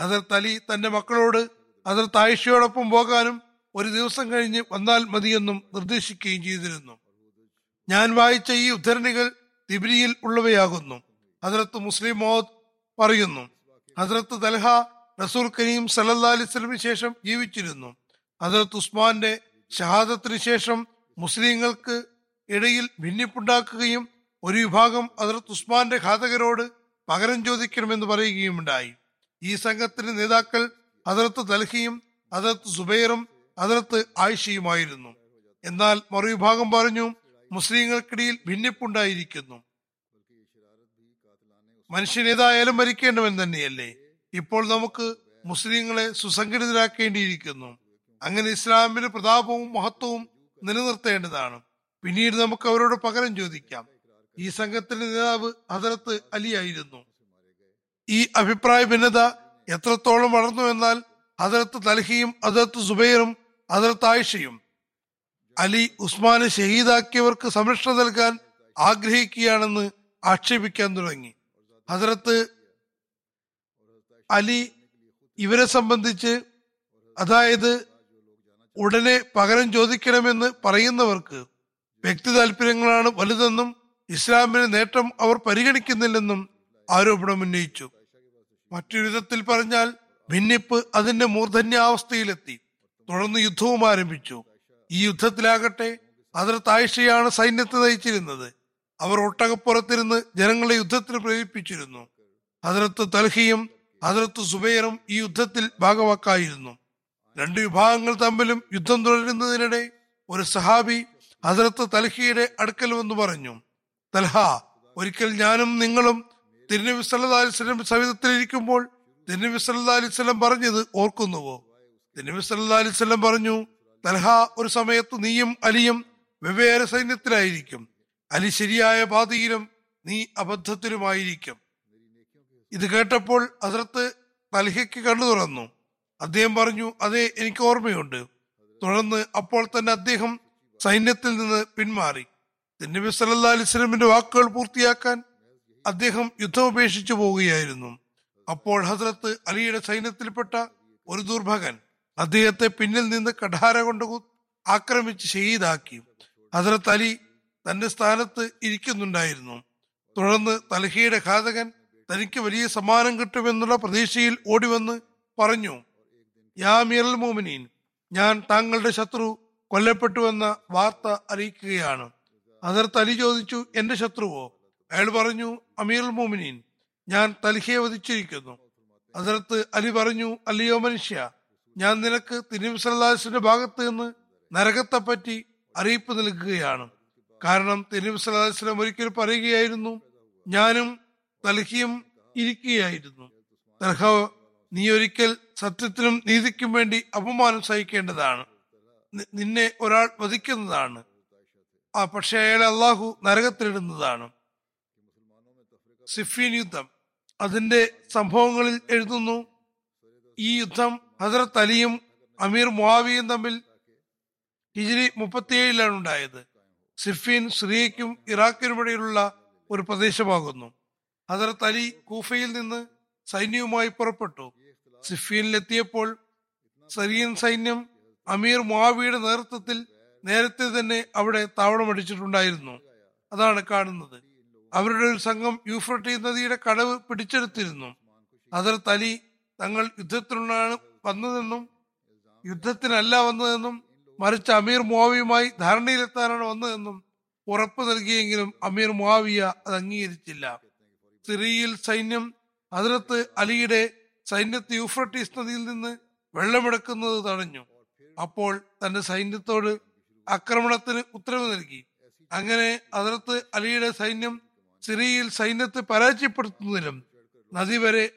ഹസരത്ത് അലി തന്റെ മക്കളോട് ഹസരത്ത് ആയിഷയോടൊപ്പം പോകാനും ഒരു ദിവസം കഴിഞ്ഞ് വന്നാൽ മതിയെന്നും നിർദ്ദേശിക്കുകയും ചെയ്തിരുന്നു. ഞാൻ വായിച്ച ഈ ഉദ്ധരണികൾ തിബിരിയിൽ ഉള്ളവയാകുന്നു. ഹസരത്ത് മുസ്ലിം മോദ് പറയുന്നു ഹസരത്ത് തൽഹ റസൂൽ കരീം സല്ലാ അലിസ്ലമിന് ശേഷം ജീവിച്ചിരുന്നു. ഹസ്രത്ത് ഉസ്മാന്റെ ഷഹാദത്തിന് ശേഷം മുസ്ലിങ്ങൾക്ക് ഇടയിൽ ഭിന്നിപ്പുണ്ടാക്കുകയും ഒരു വിഭാഗം ഹസ്രത്ത് ഉസ്മാന്റെ ഘാതകരോട് പകരം ചോദിക്കണമെന്ന് പറയുകയുമുണ്ടായി. ഈ സംഘത്തിന്റെ നേതാക്കൾ ഹസ്രത്ത് തൽഹിയും ഹസ്രത്ത് സുബൈറും ഹസ്രത്ത് ആയിഷയുമായിരുന്നു. എന്നാൽ മറുവിഭാഗം പറഞ്ഞു മുസ്ലിങ്ങൾക്കിടയിൽ ഭിന്നിപ്പുണ്ടായിരിക്കുന്നു. മനുഷ്യനേതായാലും മരിക്കേണ്ടവൻ തന്നെയല്ലേ? ഇപ്പോൾ നമുക്ക് മുസ്ലിങ്ങളെ സുസംഘടിതരാക്കേണ്ടിയിരിക്കുന്നു. അങ്ങനെ ഇസ്ലാമിന്റെ പ്രതാപവും മഹത്വവും നിലനിർത്തേണ്ടതാണ്. പിന്നീട് നമുക്ക് അവരോട് പകരം ചോദിക്കാം. ഈ സംഘത്തിന്റെ നേതാവ് ഹസരത്ത് അലിയായിരുന്നു ഈ അഭിപ്രായ ഭിന്നത എത്രത്തോളം വളർന്നു എന്നാൽ ഹസരത്ത് തൽഹിയും ഹസരത്ത് സുബൈറും ഹസരത്ത് ആയിഷയും അലി ഉസ്മാനെ ഷഹീദാക്കിയവർക്ക് സംരക്ഷണം നൽകാൻ ആഗ്രഹിക്കുകയാണെന്ന് ആക്ഷേപിക്കാൻ തുടങ്ങി. ഹസരത്ത് അലി ഇവരെ സംബന്ധിച്ച് അതായത് ഉടനെ പകരം ചോദിക്കണമെന്ന് പറയുന്നവർക്ക് വ്യക്തി താല്പര്യങ്ങളാണ് വലുതെന്നും ഇസ്ലാമിന് നേട്ടം അവർ പരിഗണിക്കുന്നില്ലെന്നും ആരോപണം ഉന്നയിച്ചു. മറ്റൊരു വിധത്തിൽ പറഞ്ഞാൽ ഭിന്നിപ്പ് അതിന്റെ മൂർധന്യാവസ്ഥയിലെത്തി. തുടർന്ന് യുദ്ധവും ആരംഭിച്ചു. ഈ യുദ്ധത്തിലാകട്ടെ അതിർത്ത് ആയിഷയാണ് സൈന്യത്തെ നയിച്ചിരുന്നത്. അവർ ഒട്ടകപ്പുറത്തിരുന്ന് ജനങ്ങളെ യുദ്ധത്തിന് പ്രേരിപ്പിച്ചിരുന്നു. ഹജറത്ത് തൽഹിയും ഹജറത്ത് സുബൈറും ഈ യുദ്ധത്തിൽ ഭാഗവാക്കായിരുന്നു. രണ്ട് വിഭാഗങ്ങൾ തമ്മിലും യുദ്ധം തുടരുന്നതിനിടെ ഒരു സഹാബി ഹജറത്ത് തൽഹിയുടെ അടുക്കൽ വന്ന് പറഞ്ഞു തൽഹ ഒരിക്കൽ ഞാനും നിങ്ങളും തിരുനബി വസല്ലം സവിധത്തിലിരിക്കുമ്പോൾ തിരുനബി സല്ലല്ലാഹു അലൈഹി വസല്ലം പറഞ്ഞത് ഓർക്കുന്നുവോ? തിരുനബി സല്ലല്ലാഹു അലൈഹി വസല്ലം പറഞ്ഞു തൽഹ ഒരു സമയത്ത് നീയും അലിയും വെവ്വേറെ സൈന്യത്തിലായിരിക്കും. അലി ശരിയായ പാതയിലും നീ അബദ്ധത്തിലുമായിരിക്കും. ഇത് കേട്ടപ്പോൾ അതിർത്ത് തൽഹയ്ക്ക് കണ്ണു തുറന്നു. അദ്ദേഹം പറഞ്ഞു അതെ എനിക്ക് ഓർമ്മയുണ്ട്. തുടർന്ന് അപ്പോൾ തന്നെ അദ്ദേഹം സൈന്യത്തിൽ നിന്ന് പിന്മാറി. നബി സല്ലാ അലിസ്ലമിന്റെ വാക്കുകൾ പൂർത്തിയാക്കാൻ അദ്ദേഹം യുദ്ധം ഉപേക്ഷിച്ചു പോവുകയായിരുന്നു. അപ്പോൾ ഹസ്രത്ത് അലിയുടെ സൈന്യത്തിൽപ്പെട്ട ഒരു ദുർഭകൻ അദ്ദേഹത്തെ പിന്നിൽ നിന്ന് കഠാര കൊണ്ട് ആക്രമിച്ച് ഷഹീദാക്കി ഹസ്രത്ത് അലി തന്റെ സ്ഥാനത്ത് ഇരിക്കുന്നുണ്ടായിരുന്നു. തുടർന്ന് തലഹിയുടെ ഘാതകൻ തനിക്ക് വലിയ സമ്മാനം കിട്ടുമെന്നുള്ള പ്രതീക്ഷയിൽ ഓടിവന്ന് പറഞ്ഞു യാ മീറൽ മോമിനീൻ ഞാൻ താങ്കളുടെ ശത്രു കൊല്ലപ്പെട്ടുവെന്ന വാർത്ത അറിയിക്കുകയാണ്. അതർ തലി ചോദിച്ചു എന്റെ ശത്രുവോ? അയാൾ പറഞ്ഞു അമീറുൽ മോമിനീൻ ഞാൻ തൽഹയെ വധിച്ചിരിക്കുന്നു. അതിർത്ത് അലി പറഞ്ഞു അല്ലയോ മനുഷ്യ ഞാൻ നിനക്ക് തിരുനബി സല്ലാസിന്റെ ഭാഗത്ത് നിന്ന് നരകത്തെപ്പറ്റി അറിയിപ്പ് നൽകുകയാണ്. കാരണം തെരുവ് സലാസ്ലം ഒരിക്കൽ പറയുകയായിരുന്നു ഞാനും തൽഹിയും ഇരിക്കുകയായിരുന്നു. തൽഹ നീ ഒരിക്കൽ സത്യത്തിനും നീതിക്കും വേണ്ടി അപമാനം സഹിക്കേണ്ടതാണ്. നിന്നെ ഒരാൾ വധിക്കുന്നതാണ്. ആ പക്ഷേ അയാളെ അള്ളാഹു നരകത്തിലിടുന്നതാണ്. സിഫീൻ യുദ്ധം. അതിന്റെ സംഭവങ്ങളിൽ എഴുതുന്നു ഈ യുദ്ധം ഹസരത്ത് അലിയും അമീർ മുവാവിയും തമ്മിൽ ഹിജിരി മുപ്പത്തിയേഴിലാണ് ഉണ്ടായത്. സിഫീൻ സിറിയയ്ക്കും ഇറാഖിനുമിടയിലുള്ള ഒരു പ്രദേശമാകുന്നു. ഹസരത്ത് അലി കൂഫയിൽ നിന്ന് സൈന്യവുമായി പുറപ്പെട്ടു. സിഫീനിലെത്തിയപ്പോൾ സിറിയൻ സൈന്യം അമീർ മാവിയുടെ നേതൃത്വത്തിൽ നേരത്തെ തന്നെ അവിടെ താവളമടിച്ചിട്ടുണ്ടായിരുന്നു. അതാണ് കാണുന്നത്. അവരുടെ ഒരു സംഘം യൂഫ്രട്ടീസ് നദിയുടെ കടവ് പിടിച്ചെടുത്തിരുന്നു. ഹസരത്ത് അലി തങ്ങൾ യുദ്ധത്തിനുണ്ടാണ് വന്നതെന്നും യുദ്ധത്തിനല്ല വന്നതെന്നും മറിച്ച് അമീർ മുവാവിയുമായി ധാരണയിലെത്താനാണ് വന്നതെന്നും ഉറപ്പ് നൽകിയെങ്കിലും അമീർ മുവാവിയ അത് അംഗീകരിച്ചില്ല. സിറിയയിൽ സൈന്യം അതിലത്ത് അലിയുടെ സൈന്യത്തെ യൂഫ്രട്ടീസ് നദിയിൽ നിന്ന് വെള്ളമെടുക്കുന്നത് തടഞ്ഞു. അപ്പോൾ തന്റെ സൈന്യത്തോട് ആക്രമണത്തിന് ഉത്തരവ് നൽകി. അങ്ങനെ അതിലത്ത് അലിയുടെ സൈന്യം സിറിയയിൽ സൈന്യത്തെ പരാജയപ്പെടുത്തുന്നതിലും നദി വരെ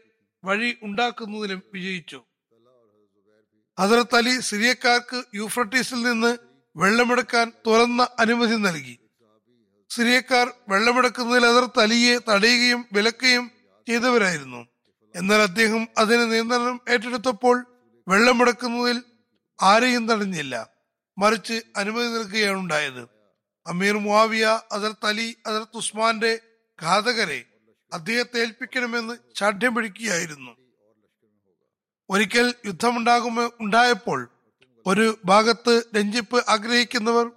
വഴി ഉണ്ടാക്കുന്നതിലും വിജയിച്ചു. ഹസരത്ത് അലി സിറിയക്കാർക്ക് യൂഫ്രട്ടീസിൽ നിന്ന് വെള്ളമെടുക്കാൻ തുറന്ന അനുമതി നൽകി. സിറിയക്കാർ വെള്ളമെടുക്കുന്നതിൽ ഹസരത്ത് അലിയെ തടയുകയും വിലക്കുകയും ചെയ്തവരായിരുന്നു. എന്നാൽ അദ്ദേഹം അതിന് നിയന്ത്രണം ഏറ്റെടുത്തപ്പോൾ വെള്ളമെടുക്കുന്നതിൽ ആരെയും തടഞ്ഞില്ല. മറിച്ച് അനുമതി നൽകുകയാണ് ഉണ്ടായത്. അമീർ മുവാവിയ ഹസരത്ത് അലി ഹസരത്ത് ഉസ്മാന്റെ ഘാതകരെ അദ്ദേഹത്തെ ഏൽപ്പിക്കണമെന്ന് ശാഠ്യം പിടിക്കുകയായിരുന്നു. ഒരിക്കൽ യുദ്ധമുണ്ടാകുമോ ഉണ്ടായപ്പോൾ ഒരു ഭാഗത്ത് രഞ്ജിപ്പ് ആഗ്രഹിക്കുന്നവർ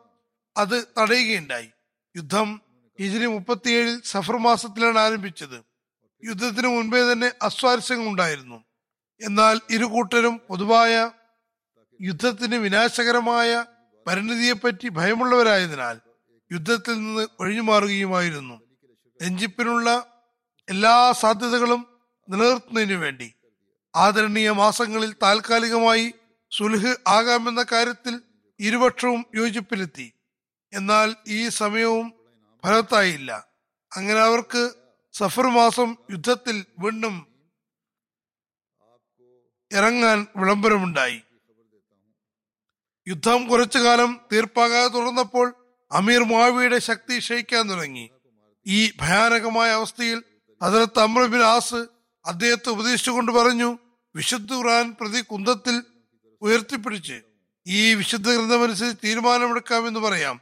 അത് തടയുകയുണ്ടായി. യുദ്ധം ഹിജിരി മുപ്പത്തിയേഴിൽ സഫർ മാസത്തിലാണ് ആരംഭിച്ചത്. യുദ്ധത്തിന് മുൻപേ തന്നെ അസ്വാരസ്യങ്ങൾ ഉണ്ടായിരുന്നു. എന്നാൽ ഇരു കൂട്ടരും പൊതുവായ യുദ്ധത്തിന് വിനാശകരമായ പരിണിതിയെപ്പറ്റി ഭയമുള്ളവരായതിനാൽ യുദ്ധത്തിൽ നിന്ന് ഒഴിഞ്ഞു മാറുകയുമായിരുന്നു രഞ്ജിപ്പിനുള്ള എല്ലാ സാധ്യതകളും നിലനിർത്തുന്നതിനു വേണ്ടി ആദരണീയ മാസങ്ങളിൽ താൽക്കാലികമായി സുൽഹ് ആകാമെന്ന കാര്യത്തിൽ ഇരുപക്ഷവും യോജിപ്പിലെത്തി. എന്നാൽ ഈ സമയവും ഫലത്തായില്ല അങ്ങനെ അവർക്ക് സഫർ മാസം യുദ്ധത്തിൽ വീണ്ടും ഇറങ്ങാൻ വിളംബരമുണ്ടായി. യുദ്ധം കുറച്ചു കാലം തീർപ്പാകാതെ തുടർന്നപ്പോൾ അമീർ മാവിയുടെ ശക്തി ക്ഷയിക്കാൻ തുടങ്ങി. ഈ ഭയാനകമായ അവസ്ഥയിൽ അതിലത്ത് അമ്രബിൻ ആസ് അദ്ദേഹത്തെ ഉപദേശിച്ചുകൊണ്ട് പറഞ്ഞു വിശുദ്ധ ഖുർആൻ പ്രതി കുന്തത്തിൽ ഉയർത്തിപ്പിടിച്ച് ഈ വിശുദ്ധ ഗ്രന്ഥമനുസരിച്ച് തീരുമാനമെടുക്കാമെന്ന് പറയാം.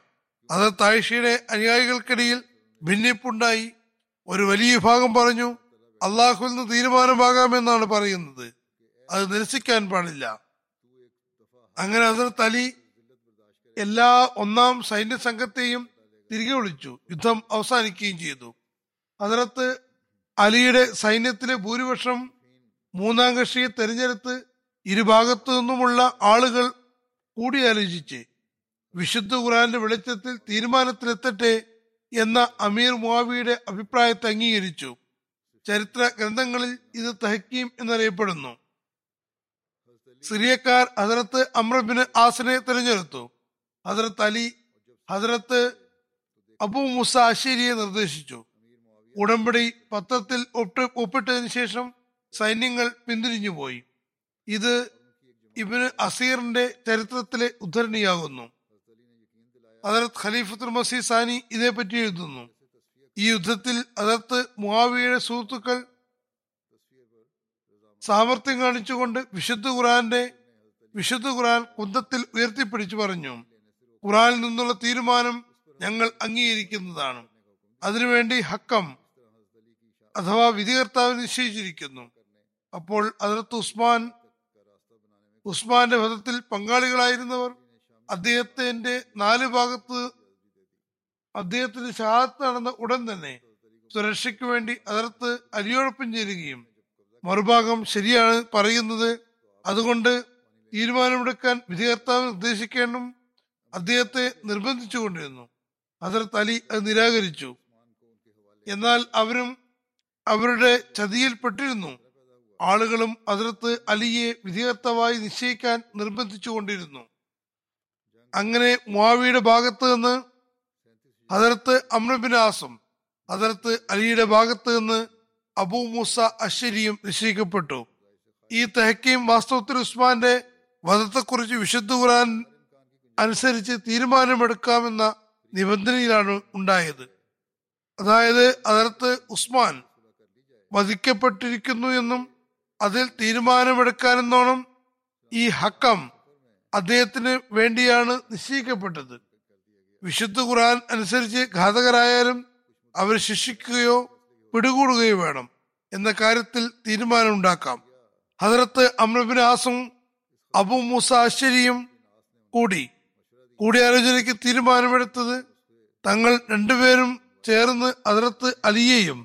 അത് ആയിഷയുടെ അനുയായികൾക്കിടയിൽ ഭിന്നിപ്പുണ്ടായി. ഒരു വലിയ വിഭാഗം പറഞ്ഞു അള്ളാഹുവിൽ നിന്ന് തീരുമാനമാകാമെന്നാണ് പറയുന്നത്. അത് നിരസിക്കാൻ പാടില്ല. അങ്ങനെ ഹസരത്ത് അലി എല്ലാ ഒന്നാം സൈന്യ സംഘത്തെയും തിരികെ വിളിച്ചു. യുദ്ധം അവസാനിക്കുകയും ചെയ്തു. അതിനകത്ത് അലിയുടെ സൈന്യത്തിലെ ഭൂരിപക്ഷം മൂന്നാം കക്ഷിയെ തെരഞ്ഞെടുത്ത് ഇരുഭാഗത്തു നിന്നുമുള്ള ആളുകൾ കൂടിയാലോചിച്ച് വിശുദ്ധ ഖുറാന്റെ വെളിച്ചത്തിൽ തീരുമാനത്തിലെത്തട്ടെ എന്ന അമീർ മുവാവിയുടെ അഭിപ്രായത്തെ അംഗീകരിച്ചു. ചരിത്ര ഗ്രന്ഥങ്ങളിൽ ഇത് തഹക്കീം എന്നറിയപ്പെടുന്നു. സിറിയക്കാർ ഹസരത്ത് അമ്രബിന് ആസിനെ തിരഞ്ഞെടുത്തു. ഹസരത്ത് അലി ഹസരത്ത് അബു മുസ അശേരിയെ നിർദ്ദേശിച്ചു. ഉടമ്പടി പത്രത്തിൽ ഒപ്പ് ഒപ്പിട്ടതിനു ശേഷം സൈന്യങ്ങൾ പിന്തിരിഞ്ഞുപോയി ഇത് ഇബിന് അസീറിന്റെ ചരിത്രത്തിലെ ഉദ്ധരണിയാകുന്നു. അതർത് ഖലീഫത്തുൽ മസീദ് സാനി ഇതേപ്പറ്റി എഴുതുന്നു. ഈ യുദ്ധത്തിൽ അതർത്ത് മുആവിയയുടെ സുഹൃത്തുക്കൾ സാമർത്ഥ്യം കാണിച്ചുകൊണ്ട് വിശുദ്ധ ഖുറാന്റെ വിശുദ്ധ ഖുറാൻ കുന്തത്തിൽ ഉയർത്തിപ്പിടിച്ചു പറഞ്ഞു. ഖുറാനിൽ നിന്നുള്ള തീരുമാനം ഞങ്ങൾ അംഗീകരിക്കുന്നതാണ്. അതിനുവേണ്ടി ഹക്കം അഥവാ വിധികർത്താവ് നിശ്ചയിച്ചിരിക്കുന്നു. അപ്പോൾ അതിർത്ത് ഉസ്മാൻ ഉസ്മാന്റെ വധത്തിൽ പങ്കാളികളായിരുന്നവർ അദ്ദേഹത്തിന്റെ നാല് ഭാഗത്ത് അദ്ദേഹത്തിന്റെ ഷഹാദത്ത് നടന്ന ഉടൻ തന്നെ സുരക്ഷയ്ക്ക് വേണ്ടി അതിർത്ത് അരിയോടൊപ്പം ചേരുകയും മറുഭാഗം ശരിയാണ് പറയുന്നത്. അതുകൊണ്ട് തീരുമാനമെടുക്കാൻ വിധികർത്താവ് നിർദ്ദേശിക്കേണ്ടും അദ്ദേഹത്തെ നിർബന്ധിച്ചുകൊണ്ടിരുന്നു. ഹസരത്ത് അലി അത് നിരാകരിച്ചു. എന്നാൽ അവരും അവരുടെ ചതിയിൽപ്പെട്ടിരുന്നു ആളുകളും അതിർത്ത് അലിയെ വിധേയത്വമായി നിശ്ചയിക്കാൻ നിർബന്ധിച്ചുകൊണ്ടിരുന്നു. അങ്ങനെ മുവാവിയുടെ ഭാഗത്ത് നിന്ന് അതിർത്ത് അമ്രബിനാസും അതിർത്ത് അലിയുടെ ഭാഗത്ത് നിന്ന് അബൂ മൂസ അശ്വരിയും നിശ്ചയിക്കപ്പെട്ടു ഈ തെഹക്കീം വാസ്തവത്തിൽ ഉസ്മാന്റെ വധത്തെക്കുറിച്ച് വിശുദ്ധ ഖുറാൻ അനുസരിച്ച് തീരുമാനമെടുക്കാമെന്ന നിബന്ധനയിലാണ് ഉണ്ടായത്. അതായത് അതിർത്ത് ഉസ്മാൻ വധിക്കപ്പെട്ടിരിക്കുന്നു എന്നും അതിൽ തീരുമാനമെടുക്കാനെന്നോണം ഈ ഹക്കം അദ്ദേഹത്തിന് വേണ്ടിയാണ് നിശ്ചയിക്കപ്പെട്ടത്. വിശുദ്ധ ഖുർആൻ അനുസരിച്ച് ഘാതകരായാലും അവർ ശിക്ഷിക്കുകയോ പിടികൂടുകയോ വേണം എന്ന കാര്യത്തിൽ തീരുമാനമുണ്ടാക്കാം. ഹജറത്ത് അമ്രബിൻ ആസും അബു മൂസ അശ്ശരിയും കൂടി കൂടിയാലോചനയ്ക്ക് തീരുമാനമെടുത്തത് തങ്ങൾ രണ്ടുപേരും ചേർന്ന് ഹജറത്ത് അലിയെയും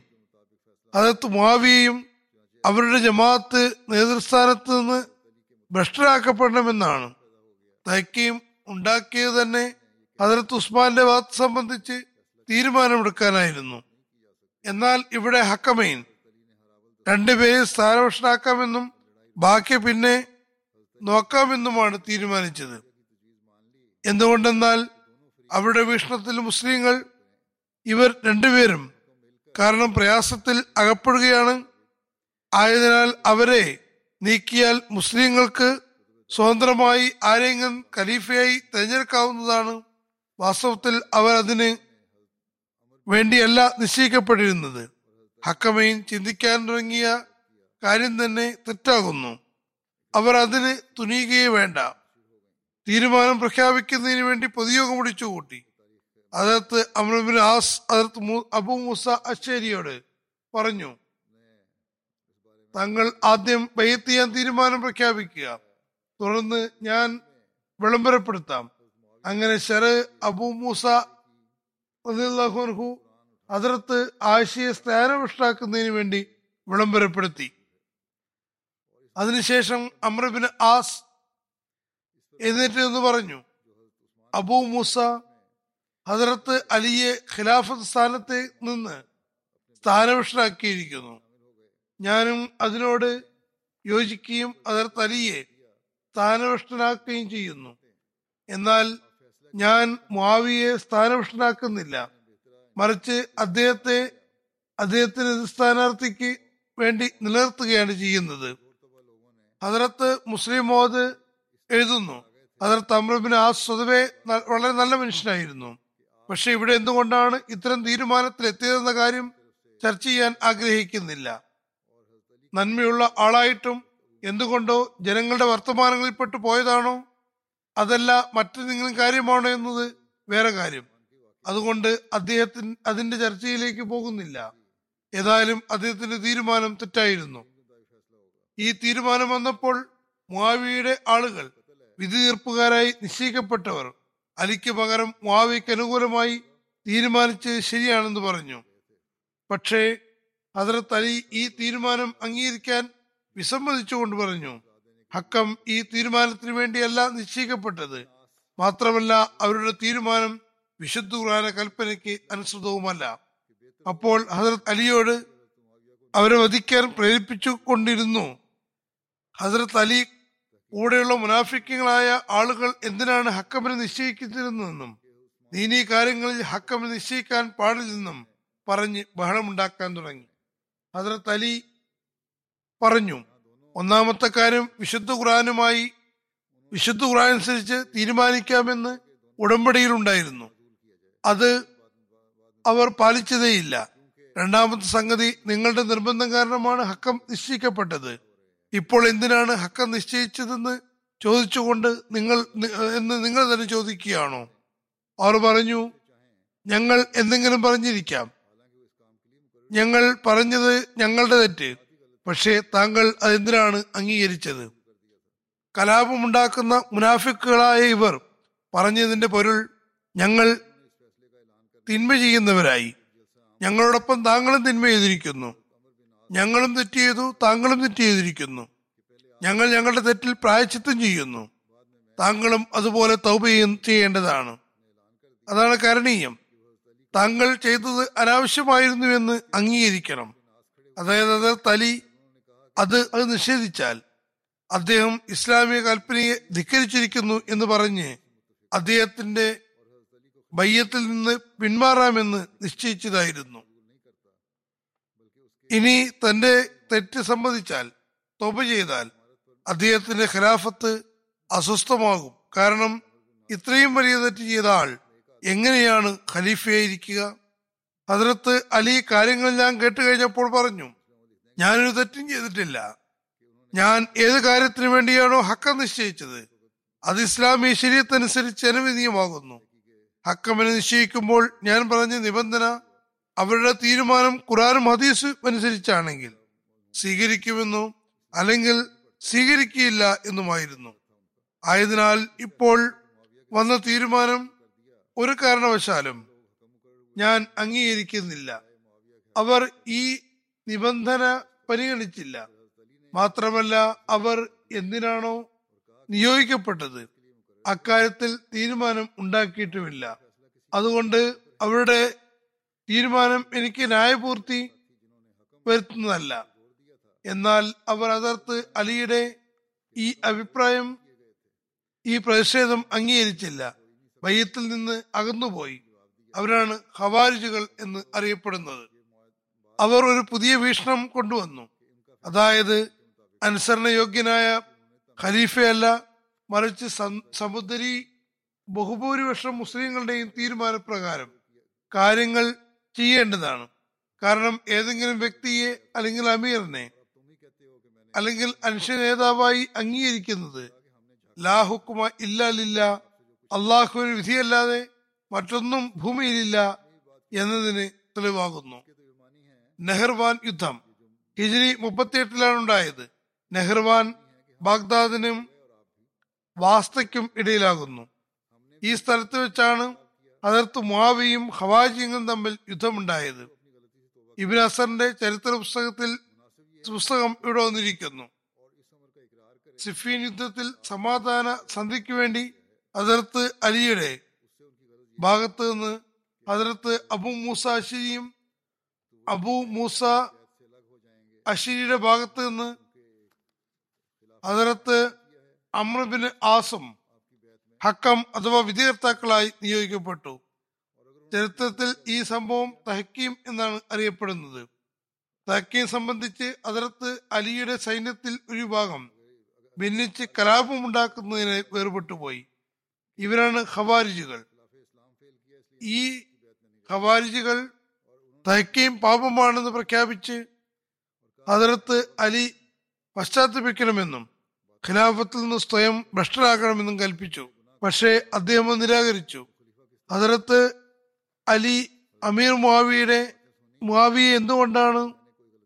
ഹജറത്ത് മുവാവിയെയും അവരുടെ ജമാഅത്ത് നേതൃസ്ഥാനത്ത് നിന്ന് ഭ്രഷ്ടരാക്കപ്പെടണമെന്നാണ്. തയ്ക്കയും ഉണ്ടാക്കിയത് തന്നെ ഹജറത്ത് ഉസ്മാന്റെ വാത്ത് സംബന്ധിച്ച് തീരുമാനമെടുക്കാനായിരുന്നു. എന്നാൽ ഇവിടെ ഹക്കമൈൻ രണ്ടുപേരെ സ്ഥാനഭക്ഷണാക്കാമെന്നും ബാക്കി പിന്നെ നോക്കാമെന്നുമാണ് തീരുമാനിച്ചത്. എന്തുകൊണ്ടെന്നാൽ അവരുടെ വീക്ഷണത്തിൽ മുസ്ലിങ്ങൾ ഇവർ രണ്ടുപേരും കാരണം പ്രയാസത്തിൽ അകപ്പെടുകയാണ് ആയതിനാൽ അവരെ നീക്കിയാൽ മുസ്ലിങ്ങൾക്ക് സ്വതന്ത്രമായി ആരെങ്കിലും ഖലീഫയായി തിരഞ്ഞെടുക്കാവുന്നതാണ് വാസ്തവത്തിൽ അവർ അതിന് വേണ്ടിയല്ല നിശ്ചയിക്കപ്പെട്ടിരുന്നത്. ഹക്കമൈൻ ചിന്തിക്കാൻ തുടങ്ങിയ കാര്യം തന്നെ തെറ്റാകുന്നു. അവർ അതിന് തുനിയുകയേ വേണ്ട. തീരുമാനം പ്രഖ്യാപിക്കുന്നതിന് വേണ്ടി പൊതുയോഗം വിളിച്ചുകൂട്ടി. അതിർത്ത് അമൃബിൻ ആസ് അതിർത്ത് അബു മൂസ അശ്ശേരിയോട് പറഞ്ഞു. തങ്ങൾ ആദ്യം ബൈത്ത് ചെയ്യാൻ തീരുമാനം പ്രഖ്യാപിക്കുക. തുടർന്ന് ഞാൻ വിളംബരപ്പെടുത്താം. അങ്ങനെ ഷെറ് അബു മൂസ അൻഹു അതിർത്ത് ആശയെ സ്ഥാനഭ്രഷ്ടാക്കുന്നതിന് വേണ്ടി വിളംബരപ്പെടുത്തി. അതിനുശേഷം അമ്രബിൻ ആസ് എന്നിട്ട് എന്ന് പറഞ്ഞു അബൂ മൂസ ഹസരത്ത് അലിയെ ഖിലാഫത്ത് സ്ഥാനത്ത് നിന്ന് സ്ഥാനഭ്രഷ്ടനാക്കിയിരിക്കുന്നു ഞാനും അതിനോട് യോജിക്കുകയും അതർ തലിയെ സ്ഥാനഭ്രഷ്ടനാക്കുകയും ചെയ്യുന്നു. എന്നാൽ ഞാൻ മാവിയെ സ്ഥാനഭ്രഷ്ടനാക്കുന്നില്ല. മറിച്ച് അദ്ദേഹത്തെ അദ്ദേഹത്തിന് സ്ഥാനാർത്ഥിക്ക് വേണ്ടി നിലനിർത്തുകയാണ് ചെയ്യുന്നത്. ഹദർത്ത് മുസ്ലിം മോദ് എഴുതുന്നു അതർ അമ്രബിന് ആ സ്വതവേ വളരെ നല്ല മനുഷ്യനായിരുന്നു. പക്ഷെ ഇവിടെ എന്തുകൊണ്ടാണ് ഇത്തരം തീരുമാനത്തിൽ എത്തിയതെന്ന കാര്യം ചർച്ച ചെയ്യാൻ ആഗ്രഹിക്കുന്നില്ല. നന്മയുള്ള ആളായിട്ടും എന്തുകൊണ്ടോ ജനങ്ങളുടെ വർത്തമാനങ്ങളിൽപ്പെട്ടു പോയതാണോ? അതല്ല മറ്റെന്തെങ്കിലും കാര്യമാണോ എന്നത് വേറെ കാര്യം. അതുകൊണ്ട് അദ്ദേഹത്തിന് അതിന്റെ ചർച്ചയിലേക്ക് പോകുന്നില്ല. ഏതായാലും അദ്ദേഹത്തിന്റെ തീരുമാനം തെറ്റായിരുന്നു. ഈ തീരുമാനം വന്നപ്പോൾ മുവാവിയുടെ ആളുകൾ വിധി തീർപ്പുകാരായി നിശ്ചയിക്കപ്പെട്ടവർ അലിക്ക് പകരം മുവാവിക്ക് അനുകൂലമായി തീരുമാനിച്ചത് ശരിയാണെന്ന് പറഞ്ഞു. പക്ഷേ ഹജറത്ത് അലി ഈ തീരുമാനം അംഗീകരിക്കാൻ വിസമ്മതിച്ചുകൊണ്ട് പറഞ്ഞു ഹക്കം ഈ തീരുമാനത്തിന് വേണ്ടിയല്ല നിശ്ചയിക്കപ്പെട്ടത്. മാത്രമല്ല അവരുടെ തീരുമാനം വിശുദ്ധ ഖുർആന കൽപ്പനയ്ക്ക് അനുസൃതവുമല്ല. അപ്പോൾ ഹസരത് അലിയോട് അവരെ വധിക്കാൻ പ്രേരിപ്പിച്ചു കൊണ്ടിരുന്നു ഹസരത്ത് അലി കൂടെയുള്ള മുനാഫിക്കങ്ങളായ ആളുകൾ എന്തിനാണ് ഹക്കമിനെ നിശ്ചയിക്കുന്നതെന്നും ദീനീ കാര്യങ്ങളിൽ ഹക്കമിനെ നിശ്ചയിക്കാൻ പാടില്ലെന്നും പറഞ്ഞ് ബഹളമുണ്ടാക്കാൻ തുടങ്ങി. ഹസരത്ത് അലി പറഞ്ഞു. ഒന്നാമത്തെ കാര്യം വിശുദ്ധ ഖുറാനുമായി വിശുദ്ധ ഖുറാൻ അനുസരിച്ച് തീരുമാനിക്കാമെന്ന് ഉടമ്പടിയിലുണ്ടായിരുന്നു. അത് അവർ പാലിച്ചതേയില്ല. രണ്ടാമത്തെ സംഗതി നിങ്ങളുടെ നിർബന്ധം കാരണമാണ് ഹക്കം നിശ്ചയിക്കപ്പെട്ടത്. ഇപ്പോൾ എന്തിനാണ് ഹക്കം നിശ്ചയിച്ചതെന്ന് ചോദിച്ചുകൊണ്ട് നിങ്ങൾ എന്ന് നിങ്ങൾ തന്നെ ചോദിക്കുകയാണോ? അവർ പറഞ്ഞു ഞങ്ങൾ എന്തെങ്കിലും പറഞ്ഞിരിക്കാം. ഞങ്ങൾ പറഞ്ഞത് ഞങ്ങളുടെ തെറ്റ്. പക്ഷേ താങ്കൾ അതെന്തിനാണ് അംഗീകരിച്ചത്? കലാപമുണ്ടാക്കുന്ന മുനാഫിക്കുകളായ ഇവർ പറഞ്ഞതിന്റെ പൊരുൾ ഞങ്ങൾ തിന്മ ചെയ്യുന്നവരായി. ഞങ്ങളോടൊപ്പം താങ്കളും തിന്മ ചെയ്തിരിക്കുന്നു. ഞങ്ങളും തെറ്റ് ചെയ്തു താങ്കളും തെറ്റ് ചെയ്തിരിക്കുന്നു. ഞങ്ങൾ ഞങ്ങളുടെ തെറ്റിൽ പ്രായച്ചിത്തം ചെയ്യുന്നു. താങ്കളും അതുപോലെ തൗപ ചെയ്യ- ചെയ്യേണ്ടതാണ്. അതാണ് കരണീയം. താങ്കൾ ചെയ്തത് അനാവശ്യമായിരുന്നു എന്ന് അംഗീകരിക്കണം. അതായത് അത് തലി അത് അത് നിഷേധിച്ചാൽ അദ്ദേഹം ഇസ്ലാമിക കൽപ്പനയെ ധിക്കരിച്ചിരിക്കുന്നു എന്ന് പറഞ്ഞ് അദ്ദേഹത്തിന്റെ ബയ്യത്തിൽ നിന്ന് പിന്മാറാമെന്ന് നിശ്ചയിച്ചതായിരുന്നു. ഇനി തന്റെ തെറ്റ് സമ്മതിച്ചാൽ തൊപ ചെയ്താൽ അദ്ദേഹത്തിന്റെ ഖിലാഫത്ത് അസ്വസ്ഥമാകും. കാരണം ഇത്രയും വലിയ തെറ്റ് ചെയ്ത ആൾ എങ്ങനെയാണ് ഖലീഫയായിരിക്കുക ഹജറത്ത് അലി കാര്യങ്ങളെല്ലാം കേട്ട് കഴിഞ്ഞപ്പോൾ പറഞ്ഞു ഞാനൊരു തെറ്റും ചെയ്തിട്ടില്ല. ഞാൻ ഏത് കാര്യത്തിന് വേണ്ടിയാണോ ഹക്ക നിശ്ചയിച്ചത്? അത് ഇസ്ലാമി ശരീരത്തനുസരിച്ച് അനുവദീയമാകുന്നു ഹക്കമിനെ നിശ്ചയിക്കുമ്പോൾ ഞാൻ പറഞ്ഞ നിബന്ധന അവരുടെ തീരുമാനം ഖുറാനും ഹദീസും അനുസരിച്ചാണെങ്കിൽ സ്വീകരിക്കുമെന്നോ അല്ലെങ്കിൽ സ്വീകരിക്കുകയില്ല എന്നുമായിരുന്നു. ആയതിനാൽ ഇപ്പോൾ വന്ന തീരുമാനം ഒരു കാരണവശാലും ഞാൻ അംഗീകരിക്കുന്നില്ല. അവർ ഈ നിബന്ധന പരിഗണിച്ചില്ല. മാത്രമല്ല അവർ എന്തിനാണോ നിയോഗിക്കപ്പെട്ടത്? അക്കാര്യത്തിൽ തീരുമാനം ഉണ്ടാക്കിയിട്ടുമില്ല. അതുകൊണ്ട് അവരുടെ തീരുമാനം എനിക്ക് ന്യായപൂർത്തി വരുത്തുന്നതല്ല. എന്നാൽ അവർ അതർത്ത് അലിയുടെ ഈ അഭിപ്രായം ഈ പ്രതിഷേധം അംഗീകരിച്ചില്ല. വയ്യത്തിൽ നിന്ന് അകന്നുപോയി. അവരാണ് ഹവാരിജുകൾ എന്ന് അറിയപ്പെടുന്നത്. അവർ ഒരു പുതിയ വീക്ഷണം കൊണ്ടുവന്നു. അതായത് അനുസരണയോഗ്യനായ ഖലീഫയല്ല മറിച്ച് സമുദ്രി ബഹുഭൂരിപക്ഷം മുസ്ലിങ്ങളുടെയും തീരുമാനപ്രകാരം കാര്യങ്ങൾ ചെയ്യേണ്ടതാണ്. കാരണം ഏതെങ്കിലും വ്യക്തിയെ അല്ലെങ്കിൽ അമീറിനെ അല്ലെങ്കിൽ അനുഷ്യ നേതാവായി അംഗീകരിക്കുന്നത് ലാഹുക്കുമ ഇല്ലാലില്ല അള്ളാഹുവിന് വിധിയല്ലാതെ മറ്റൊന്നും ഭൂമിയിലില്ല എന്നതിന് തെളിവാകുന്നു. നെഹ്ർവാൻ യുദ്ധം. ഹിജ്രി മുപ്പത്തിയെട്ടിലാണ് ഉണ്ടായത്. നെഹ്ർവാൻ ബാഗ്ദാദിനും വാസ്തയ്ക്കും ഇടയിലാകുന്നു. ഈ സ്ഥലത്ത് വെച്ചാണ് അതിർത്ത് മുവാവിയും ഹവാജിയും തമ്മിൽ യുദ്ധമുണ്ടായത്. ഇബിൻ അസറിന്റെ ചരിത്ര പുസ്തകത്തിൽ പുസ്തകം ഇവിടെ വന്നിരിക്കുന്നു. സിഫീൻ യുദ്ധത്തിൽ സമാധാന സന്ധിക്ക് വേണ്ടി അതിർത്ത് അലിയുടെ ഭാഗത്ത് നിന്ന് അതിർത്ത് അബു മൂസ അഷിരിയും അബു മൂസ അഷിരിയുടെ ഭാഗത്ത് നിന്ന് അതിർത്ത് അമ്രബിന് ആസും ഹക്കം അഥവാ വിധികർത്താക്കളായി നിയോഗിക്കപ്പെട്ടു. ചരിത്രത്തിൽ ഈ സംഭവം തഹക്കീം എന്നാണ് അറിയപ്പെടുന്നത്. തഹക്കീം സംബന്ധിച്ച് അതിർത്ത് അലിയുടെ സൈന്യത്തിൽ ഒരു വിഭാഗം ഭിന്നിച്ച് കലാപമുണ്ടാക്കുന്നതിന് വേർപെട്ടുപോയി. ഇവരാണ് ഖവാരിജുകൾ. ഈ ഖവാരിജുകൾ തയ്ക്കയും പാപമാണെന്ന് പ്രഖ്യാപിച്ച് അതിർത്ത് അലി പശ്ചാത്തപിക്കണമെന്നും ഖിലാഫത്തിൽ നിന്ന് സ്വയം ഭ്രഷ്ടരാക്കണമെന്നും കൽപ്പിച്ചു. പക്ഷേ അദ്ദേഹം നിരാകരിച്ചു. അതിർത്ത് അലി അമീർ മുവിയുടെ മുവിയെ എന്തുകൊണ്ടാണ്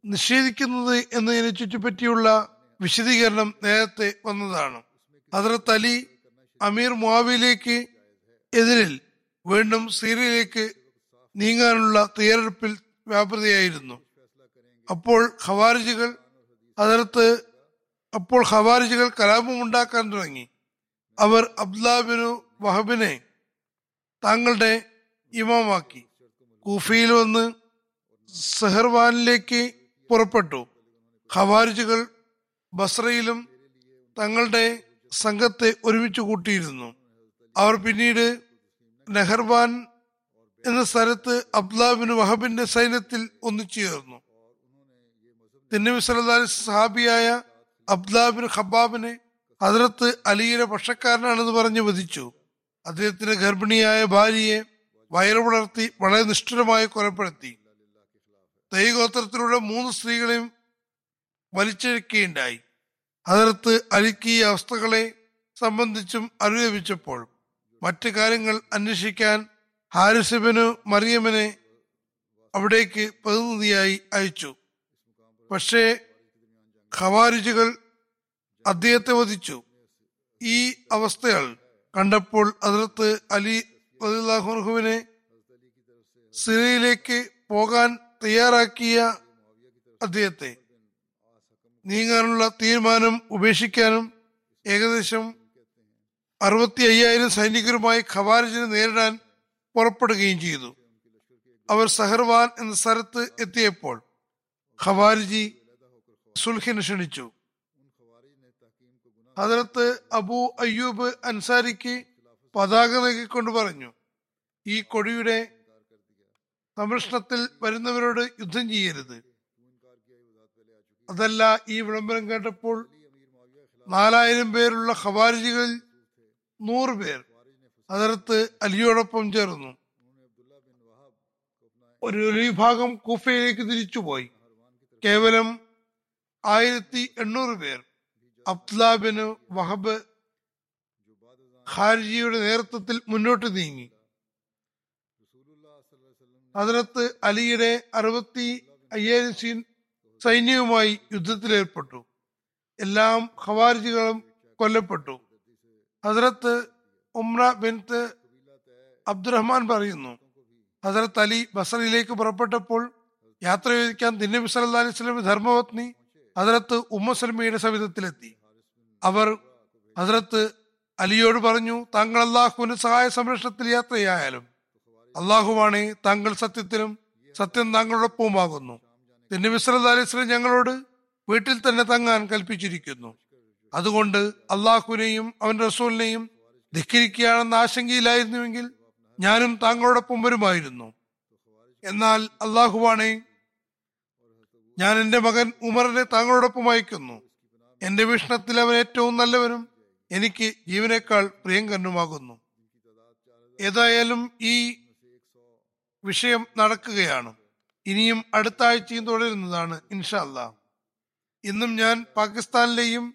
നിഷേധിക്കുന്നത് എന്നതിനെ ചുറ്റിപ്പറ്റിയുള്ള വിശദീകരണം നേരത്തെ വന്നതാണ്. അതിർത്ത് അലി അമീർ മുവിലേക്ക് എതിരിൽ വീണ്ടും സീറിയയിലേക്ക് നീങ്ങാനുള്ള തയ്യാറെടുപ്പിൽ വ്യാപൃതയായിരുന്നു. അപ്പോൾ ഖവാരിജുകൾ അതിർത്ത് അപ്പോൾ ഖവാരിജുകൾ കലാപമുണ്ടാക്കാൻ തുടങ്ങി. അവർ അബ്ദുലാബിനു വഹബിനെ താങ്കളുടെ ഇമാമാക്കി. കൂഫിയിൽ വന്ന് സെഹർവാനിലേക്ക് പുറപ്പെട്ടു. ഖവാരിജുകൾ ബസ്രയിലും തങ്ങളുടെ സംഘത്തെ ഒരുമിച്ച് കൂട്ടിയിരുന്നു. അവർ പിന്നീട് നെഹർബാൻ എന്ന സ്ഥലത്ത് അബ്ദുലാബിന് വഹബിന്റെ സൈന്യത്തിൽ ഒന്നിച്ചുചേർന്നു തിന്നബി അലൈഹി സഹാബിയായ അബ്ദുല്ലാബിൻ ഖബാബിനെ അതിർത്ത് അലിയുടെ പക്ഷക്കാരനാണെന്ന് പറഞ്ഞ് വധിച്ചു. അദ്ദേഹത്തിന്റെ ഗർഭിണിയായ ഭാര്യയെ വയറുപുണർത്തി വളരെ നിഷ്ഠുരമായി കൊലപ്പെടുത്തി. തൈ ഗോത്രത്തിലൂടെ മൂന്ന് സ്ത്രീകളെയും വലിച്ചിഴക്കുകയുണ്ടായി. അതിർത്ത് അഴുക്കിയ അവസ്ഥകളെ സംബന്ധിച്ചും അറിവ് മറ്റു കാര്യങ്ങൾ അന്വേഷിക്കാൻ ഹാരിസബിനു മറിയമ്മനെ അവിടേക്ക് പ്രതിനിധിയായി അയച്ചു. പക്ഷേ ഖവാരിജുകൾ അദ്ദേഹത്തെ വധിച്ചു. ഈ അവസ്ഥകൾ കണ്ടപ്പോൾ അതിർത്ത് അലി അലിഹുവിനെ സിറിയയിലേക്ക് പോകാൻ തയ്യാറാക്കിയ അദ്ദേഹത്തെ നീങ്ങാനുള്ള തീരുമാനം ഉപേക്ഷിക്കാനും ഏകദേശം അറുപത്തി അയ്യായിരം സൈനികരുമായി ഖവാരിജിനെ നേരിടാൻ പുറപ്പെടുകയും ചെയ്തു. അവർ സഹർവാൻ എന്ന സ്ഥലത്ത് എത്തിയപ്പോൾ ഖവാരിജി സുൽഹിനെ ക്ഷണിച്ചു. അതിലത്ത് അബു അയ്യൂബ് അൻസാരിക്ക് പതാക നൽകിക്കൊണ്ട് പറഞ്ഞു ഈ കൊടിയുടെ സംരക്ഷണത്തിൽ വരുന്നവരോട് യുദ്ധം ചെയ്യരുത്. അതല്ല ഈ വിളംബരം കേട്ടപ്പോൾ നാലായിരം പേരുള്ള ഖവാരിജികളിൽ നൂറ് പേർ അതിർത്ത് അലിയോടൊപ്പം ചേർന്നു. ഒരു വിഭാഗം കൂഫയിലേക്ക് തിരിച്ചുപോയി. കേവലം ആയിരത്തി എണ്ണൂറ് പേർ. അബ്ദുലാബിന് വഹബ് ഖാരിജിയുടെ നേതൃത്വത്തിൽ മുന്നോട്ട് നീങ്ങി. അതിനകത്ത് അലിയുടെ അറുപത്തി അയ്യായിരം സൈന്യവുമായി യുദ്ധത്തിലേർപ്പെട്ടു. എല്ലാം ഖവാരിജികളും കൊല്ലപ്പെട്ടു. ഹസരത്ത് ഉമ്ര ബിൻത്ത് അബ്ദുറഹ്മാൻ പറയുന്നു ഹസരത്ത് അലി ബസറിലേക്ക് പുറപ്പെട്ടപ്പോൾ യാത്ര ചോദിക്കാൻ ദിന്നബി സല്ലാ അലൈഹി സ്വലം ധർമ്മപത്നി ഹസരത്ത് ഉമ്മ സൽമയുടെ സവിധത്തിലെത്തി. അവർ ഹസരത്ത് അലിയോട് പറഞ്ഞു താങ്കൾ അള്ളാഹുവിന് സഹായ സംരക്ഷണത്തിൽ യാത്രയായാലും അള്ളാഹുവാണ് താങ്കൾ സത്യത്തിലും സത്യം താങ്കളോടൊപ്പവുമാകുന്നു. തിന്നബി സല്ലാ ഞങ്ങളോട് വീട്ടിൽ തന്നെ തങ്ങാൻ കൽപ്പിച്ചിരിക്കുന്നു. അതുകൊണ്ട് അള്ളാഹുവിനെയും അവന്റെ റസൂലിനെയും ധിക്കരിക്കുകയാണെന്ന ആശങ്കയിലായിരുന്നുവെങ്കിൽ ഞാനും താങ്കളോടൊപ്പം വരുമായിരുന്നു. എന്നാൽ അള്ളാഹുവാണെ ഞാൻ എന്റെ മകൻ ഉമറിനെ താങ്കളോടൊപ്പം അയക്കുന്നു. എന്റെ വീക്ഷണത്തിൽ അവൻ ഏറ്റവും നല്ലവനും എനിക്ക് ജീവനേക്കാൾ പ്രിയങ്കരനുമാകുന്നു. ഏതായാലും ഈ വിഷയം നടക്കുകയാണ്. ഇനിയും അടുത്ത ആഴ്ചയും തുടരുന്നതാണ് ഇൻഷല്ല ഇന്നും ഞാൻ പാകിസ്ഥാനിലെയും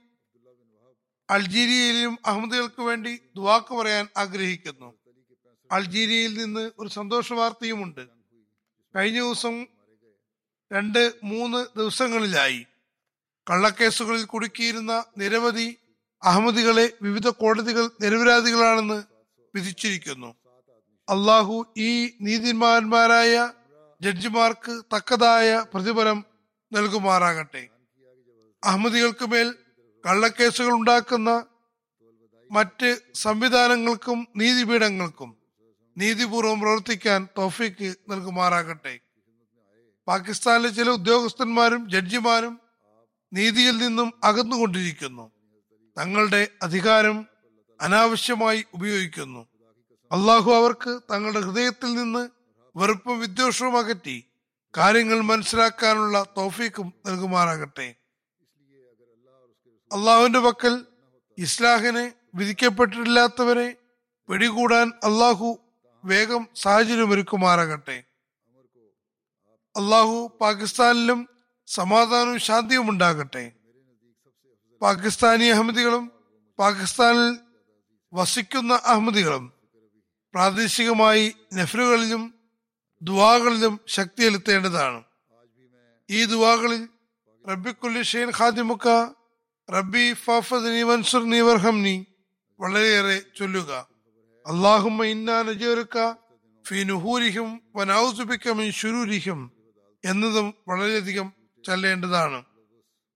അൾജീരിയയിലെയും അഹമ്മദികൾക്ക് വേണ്ടി ദുവാക്ക് പറയാൻ ആഗ്രഹിക്കുന്നു. അൾജീരിയയിൽ നിന്ന് ഒരു സന്തോഷ വാർത്തയുമുണ്ട്. കഴിഞ്ഞ ദിവസം രണ്ട് മൂന്ന് ദിവസങ്ങളിലായി കള്ളക്കേസുകളിൽ കുടുക്കിയിരുന്ന നിരവധി അഹമ്മദികളെ വിവിധ കോടതികൾ നിരപരാധികളാണെന്ന് വിധിച്ചിരിക്കുന്നു. അള്ളാഹു ഈ നീതിമാന്മാരായ ജഡ്ജിമാർക്ക് തക്കതായ പ്രതിഫലം നൽകുമാറാകട്ടെ. അഹമ്മദികൾക്ക് മേൽ കള്ളക്കേസുകൾ ഉണ്ടാക്കുന്ന മറ്റ് സംവിധാനങ്ങൾക്കും നീതിപീഠങ്ങൾക്കും നീതിപൂർവം പ്രവർത്തിക്കാൻ തോഫിക്ക് നൽകുമാറാകട്ടെ. പാകിസ്ഥാനിലെ ചില ഉദ്യോഗസ്ഥന്മാരും ജഡ്ജിമാരും നീതിയിൽ നിന്നും അകന്നുകൊണ്ടിരിക്കുന്നു. തങ്ങളുടെ അധികാരം അനാവശ്യമായി ഉപയോഗിക്കുന്നു. അള്ളാഹു അവർക്ക് തങ്ങളുടെ ഹൃദയത്തിൽ നിന്ന് വെറുപ്പും വിദ്വേഷവും അകറ്റി കാര്യങ്ങൾ മനസ്സിലാക്കാനുള്ള തോഫീക്കും നൽകുമാറാകട്ടെ. അള്ളാഹുവിന്റെ പക്കൽ ഇസ്ലാഹിനെ വിധിക്കപ്പെട്ടിട്ടില്ലാത്തവരെ പിടികൂടാൻ അള്ളാഹു വേഗം സാഹചര്യമൊരുക്കുമാറാകട്ടെ. അള്ളാഹു പാകിസ്ഥാനിലും സമാധാനവും ശാന്തിയും ഉണ്ടാകട്ടെ. പാകിസ്ഥാനി അഹമ്മദികളും പാകിസ്ഥാനിൽ വസിക്കുന്ന അഹമ്മദികളും പ്രാദേശികമായി നെഫ്ലുകളിലും ദുവാകളിലും ശക്തി ചെലുത്തേണ്ടതാണ്. ഈ ദുവാകളിൽ റബ്ബിക്കുല്ലി ഷെയ്ൻ ഖാദിമുക്ക റബ്ബി ഫാഫദ്നി വൻസുർനി വർഹംനി വളരെയേറെ ചൊല്ലുക. അള്ളാഹുമ്മ ഇന്നാ ഫി നുഹൂരിഹിം വനൗസുബിക്ക മിൻ ശുരൂരിഹിം എന്നതും വളരെയധികം ചൊല്ലേണ്ടതാണ്.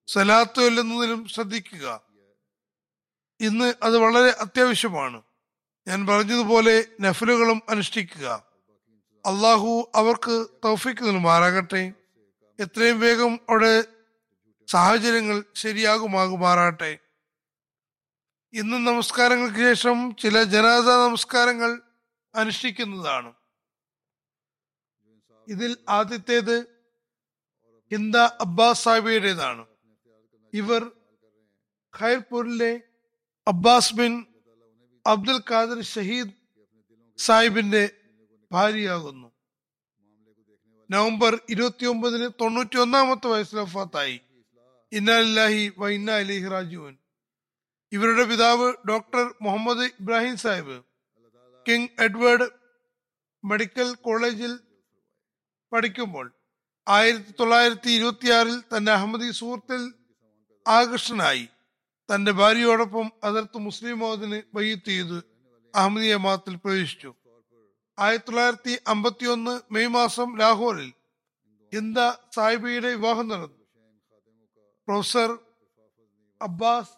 സലാത്ത് ചൊല്ലുന്നതിലും ശ്രദ്ധിക്കുക. ഇന്ന് അത് വളരെ അത്യാവശ്യമാണ്. ഞാൻ പറഞ്ഞതുപോലെ നഫലുകളും അനുഷ്ഠിക്കുക. അള്ളാഹു അവർക്ക് തൗഫിക്ക് നൽകുമാറാകട്ടെ. എത്രയും വേഗം അവിടെ സാഹചര്യങ്ങൾ ശരിയാകുമാകുമാറാകട്ടെ. ഇന്ന് നമസ്കാരങ്ങൾക്ക് ശേഷം ചില ജനാസ നമസ്കാരങ്ങൾ അനുഷ്ഠിക്കുന്നതാണ്. ഇതിൽ ആദ്യത്തേത് ഹിന്ദ അബ്ബാസ് സാബിയുടേതാണ് ഇവർ ഖൈർപൂരിലെ അബ്ബാസ് ബിൻ അബ്ദുൽ ഖാദിർ ഷഹീദ് സാഹിബിന്റെ ഭാര്യയാകുന്നു. നവംബർ ഇരുപത്തി ഒമ്പതിന് തൊണ്ണൂറ്റി ഒന്നാമത്തെ വയസ്സിൽ വഫാത്തായി. ഇന്നാലില്ലാഹി വ അലിഹി റാജുവൻ ഇവരുടെ പിതാവ് doctor Muhammad Ibrahim Sahib King Edward medical കോളേജിൽ പഠിക്കുമ്പോൾ ആയിരത്തി തൊള്ളായിരത്തി ഇരുപത്തിയാറിൽ തന്റെ അഹമ്മദി സുഹൃത്തിൽ ആകർഷനായി തന്റെ ഭാര്യയോടൊപ്പം അതിർത്ത് മുസ്ലിം മോദിന് വയ്യത്ത് ചെയ്ത് അഹമ്മദിയ മതത്തിൽ പ്രവേശിച്ചു. ആയിരത്തി തൊള്ളായിരത്തി അമ്പത്തി ഒന്ന് മെയ് മാസം ലാഹോറിൽ ഹിന്ദ സാഹിബിയുടെ വിവാഹം നടന്നു. പ്രൊഫസർ അബ്ബാസ്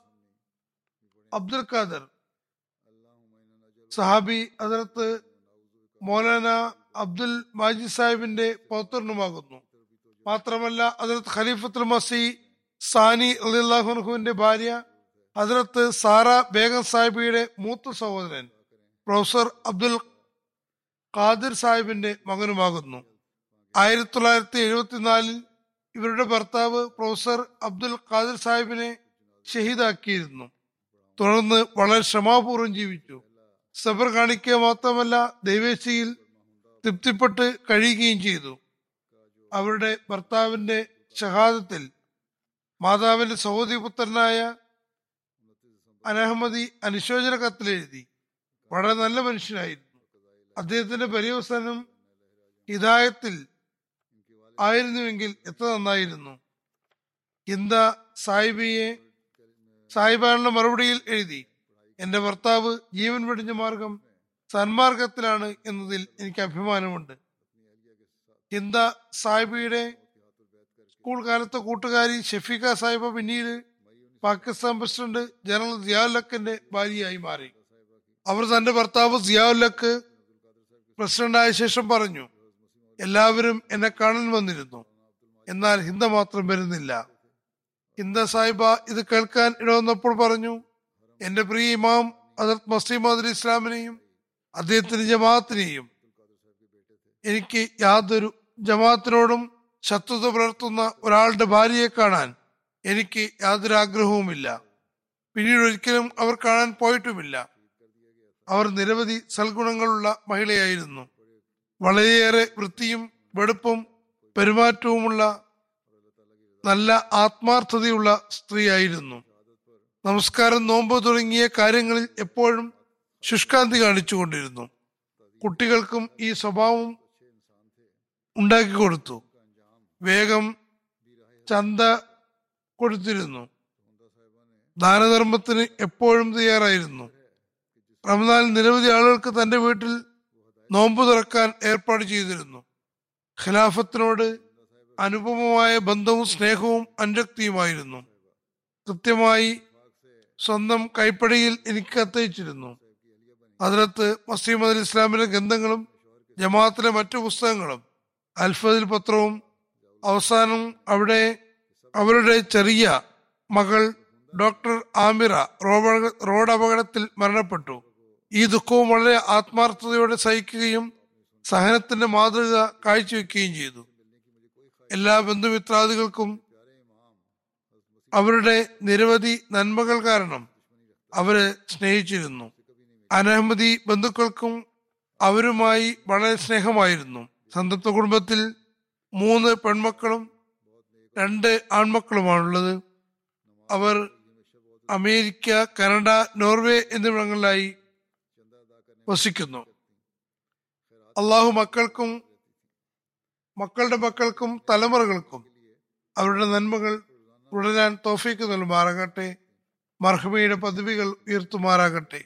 അബ്ദുൽ ഖാദർ സഹാബി അതിർത്ത് മൗലാന അബ്ദുൽ മാജി സാഹിബിന്റെ പൗത്രനുമാകുന്നു. മാത്രമല്ല അതിർത്ത് ഖലീഫത്തുൽ മസി സാനി അലിഹുവിന്റെ ഭാര്യ അതിർത്ത് സാറ ബേഗം സാഹിബിയുടെ മൂത്ത സഹോദരൻ പ്രൊഫസർ അബ്ദുൽ ഖാദിർ സാഹിബിന്റെ മകനുമാകുന്നു. ആയിരത്തി തൊള്ളായിരത്തി എഴുപത്തിനാലിൽ ഇവരുടെ ഭർത്താവ് പ്രൊഫസർ അബ്ദുൽ ഖാദിർ സാഹിബിനെ ഷഹീദാക്കിയിരുന്നു. തുടർന്ന് വളരെ ക്ഷമാപൂർവം ജീവിച്ചു. സബർ കാണിക്കുക മാത്രമല്ല ദൈവേശയിൽ തൃപ്തിപ്പെട്ട് കഴിയുകയും ചെയ്തു. അവരുടെ ഭർത്താവിന്റെ ഷഹാദത്തിൽ മാതാവിന്റെ സഹോദരി പുത്രനായ അനഹമ്മദി അനുശോചന കത്തിലെഴുതി വളരെ നല്ല മനുഷ്യനായിരുന്നു. അദ്ദേഹത്തിന്റെ പര്യവസാനം ഹിദായത്തിൽ ആയിരുന്നുവെങ്കിൽ എത്ര നന്നായിരുന്നു? ഇന്ത സാഹിബിയെ സാഹിബാനുള്ള മറുപടിയിൽ എഴുതി എന്റെ ഭർത്താവ് ജീവൻ വെടിഞ്ഞ മാർഗം സന്മാർഗത്തിലാണ് എന്നതിൽ എനിക്ക് അഭിമാനമുണ്ട്. ഇന്ത സാഹിബിയുടെ സ്കൂൾ കാലത്തെ കൂട്ടുകാരി ഷെഫീഖ സാഹിബ പിന്നീട് പാകിസ്ഥാൻ പ്രസിഡന്റ് ജനറൽ സിയാഉല്ലക്കിന്റെ ഭാര്യയായി മാറി? അവർ തന്റെ ഭർത്താവ് സിയാഉല്ലക്ക് പ്രസിഡന്റായ ശേഷം പറഞ്ഞു എല്ലാവരും എന്നെ കാണാൻ വന്നിരുന്നു. എന്നാൽ ഹിന്ദ മാത്രം വരുന്നില്ല. ഹിന്ദ സാഹിബ ഇത് കേൾക്കാൻ ഇടവന്നപ്പോൾ പറഞ്ഞു എന്റെ പ്രിയ ഇമാം ഹസരത് മസീമദ് ഇസ്ലാമിനെയും അദ്ദേഹത്തിന്റെ ജമാഅത്തിനെയും എനിക്ക് യാതൊരു ജമാഅത്തിനോടും ശത്രുത പുലർത്തുന്ന ഒരാളുടെ ഭാര്യയെ കാണാൻ എനിക്ക് യാതൊരു ആഗ്രഹവുമില്ല. പിന്നീട് ഒരിക്കലും അവർ കാണാൻ പോയിട്ടുമില്ല. അവർ നിരവധി സൽഗുണങ്ങളുള്ള മഹിളയായിരുന്നു. വളരെയേറെ വൃത്തിയും വെടുപ്പും പെരുമാറ്റവുമുള്ള നല്ല ആത്മാർത്ഥതയുള്ള സ്ത്രീയായിരുന്നു. നമസ്കാരം നോമ്പ് തുടങ്ങിയ കാര്യങ്ങളിൽ എപ്പോഴും ശുഷ്കാന്തി കാണിച്ചുകൊണ്ടിരുന്നു. കുട്ടികൾക്കും ഈ സ്വഭാവം ഉണ്ടാക്കി കൊടുത്തു. വേഗം ചന്ത കൊടുത്തിരുന്നു. ദാനധർമ്മത്തിന് എപ്പോഴും തയ്യാറായിരുന്നു. റമദാൻ നിരവധി ആളുകൾക്ക് തന്റെ വീട്ടിൽ നോമ്പ് തുറക്കാൻ ഏർപ്പാട് ചെയ്തിരുന്നു. ഖിലാഫത്തിനോട് അനുപമമായ ബന്ധവും സ്നേഹവും അനുരക്തിയുമായിരുന്നു. കൃത്യമായി സ്വന്തം കൈപ്പടിയിൽ എനിക്ക് കത്തയച്ചിരുന്നു. അതിനകത്ത് മസീം അലി ഇസ്ലാമിലെ ഗ്രന്ഥങ്ങളും ജമാഅത്തിലെ മറ്റു പുസ്തകങ്ങളും അൽഫദിൽ പത്രവും അവസാനം അവിടെ അവരുടെ ചെറിയ മകൾ ഡോക്ടർ ആമിറ റോഡ് അപകടത്തിൽ മരണപ്പെട്ടു. ഈ ദുഃഖവും വളരെ ആത്മാർത്ഥതയോടെ സഹിക്കുകയും സഹനത്തിന്റെ മാതൃക കാഴ്ചവെക്കുകയും ചെയ്തു. എല്ലാ ബന്ധുമിത്രാദികൾക്കും അവരുടെ നിരവധി നന്മകൾ കാരണം അവരെ സ്നേഹിച്ചിരുന്നു. അനഹമ്മദി ബന്ധുക്കൾക്കും അവരുമായി വളരെ സ്നേഹമായിരുന്നു. സന്തപ്ത കുടുംബത്തിൽ മൂന്ന് പെൺമക്കളും രണ്ട് ആൺമക്കളുമാണുള്ളത്. അവർ അമേരിക്ക കനഡ നോർവേ എന്നിവിടങ്ങളിലായി വസിക്കുന്നു. അള്ളാഹു മക്കൾക്കും മക്കളുടെ മക്കൾക്കും തലമുറകൾക്കും അവരുടെ നന്മകൾ തുടരാൻ തോഫീക്ക് നൽകുമാറാകട്ടെ. മർഹമയുടെ പദവികൾ ഉയർത്തുമാറാകട്ടെ.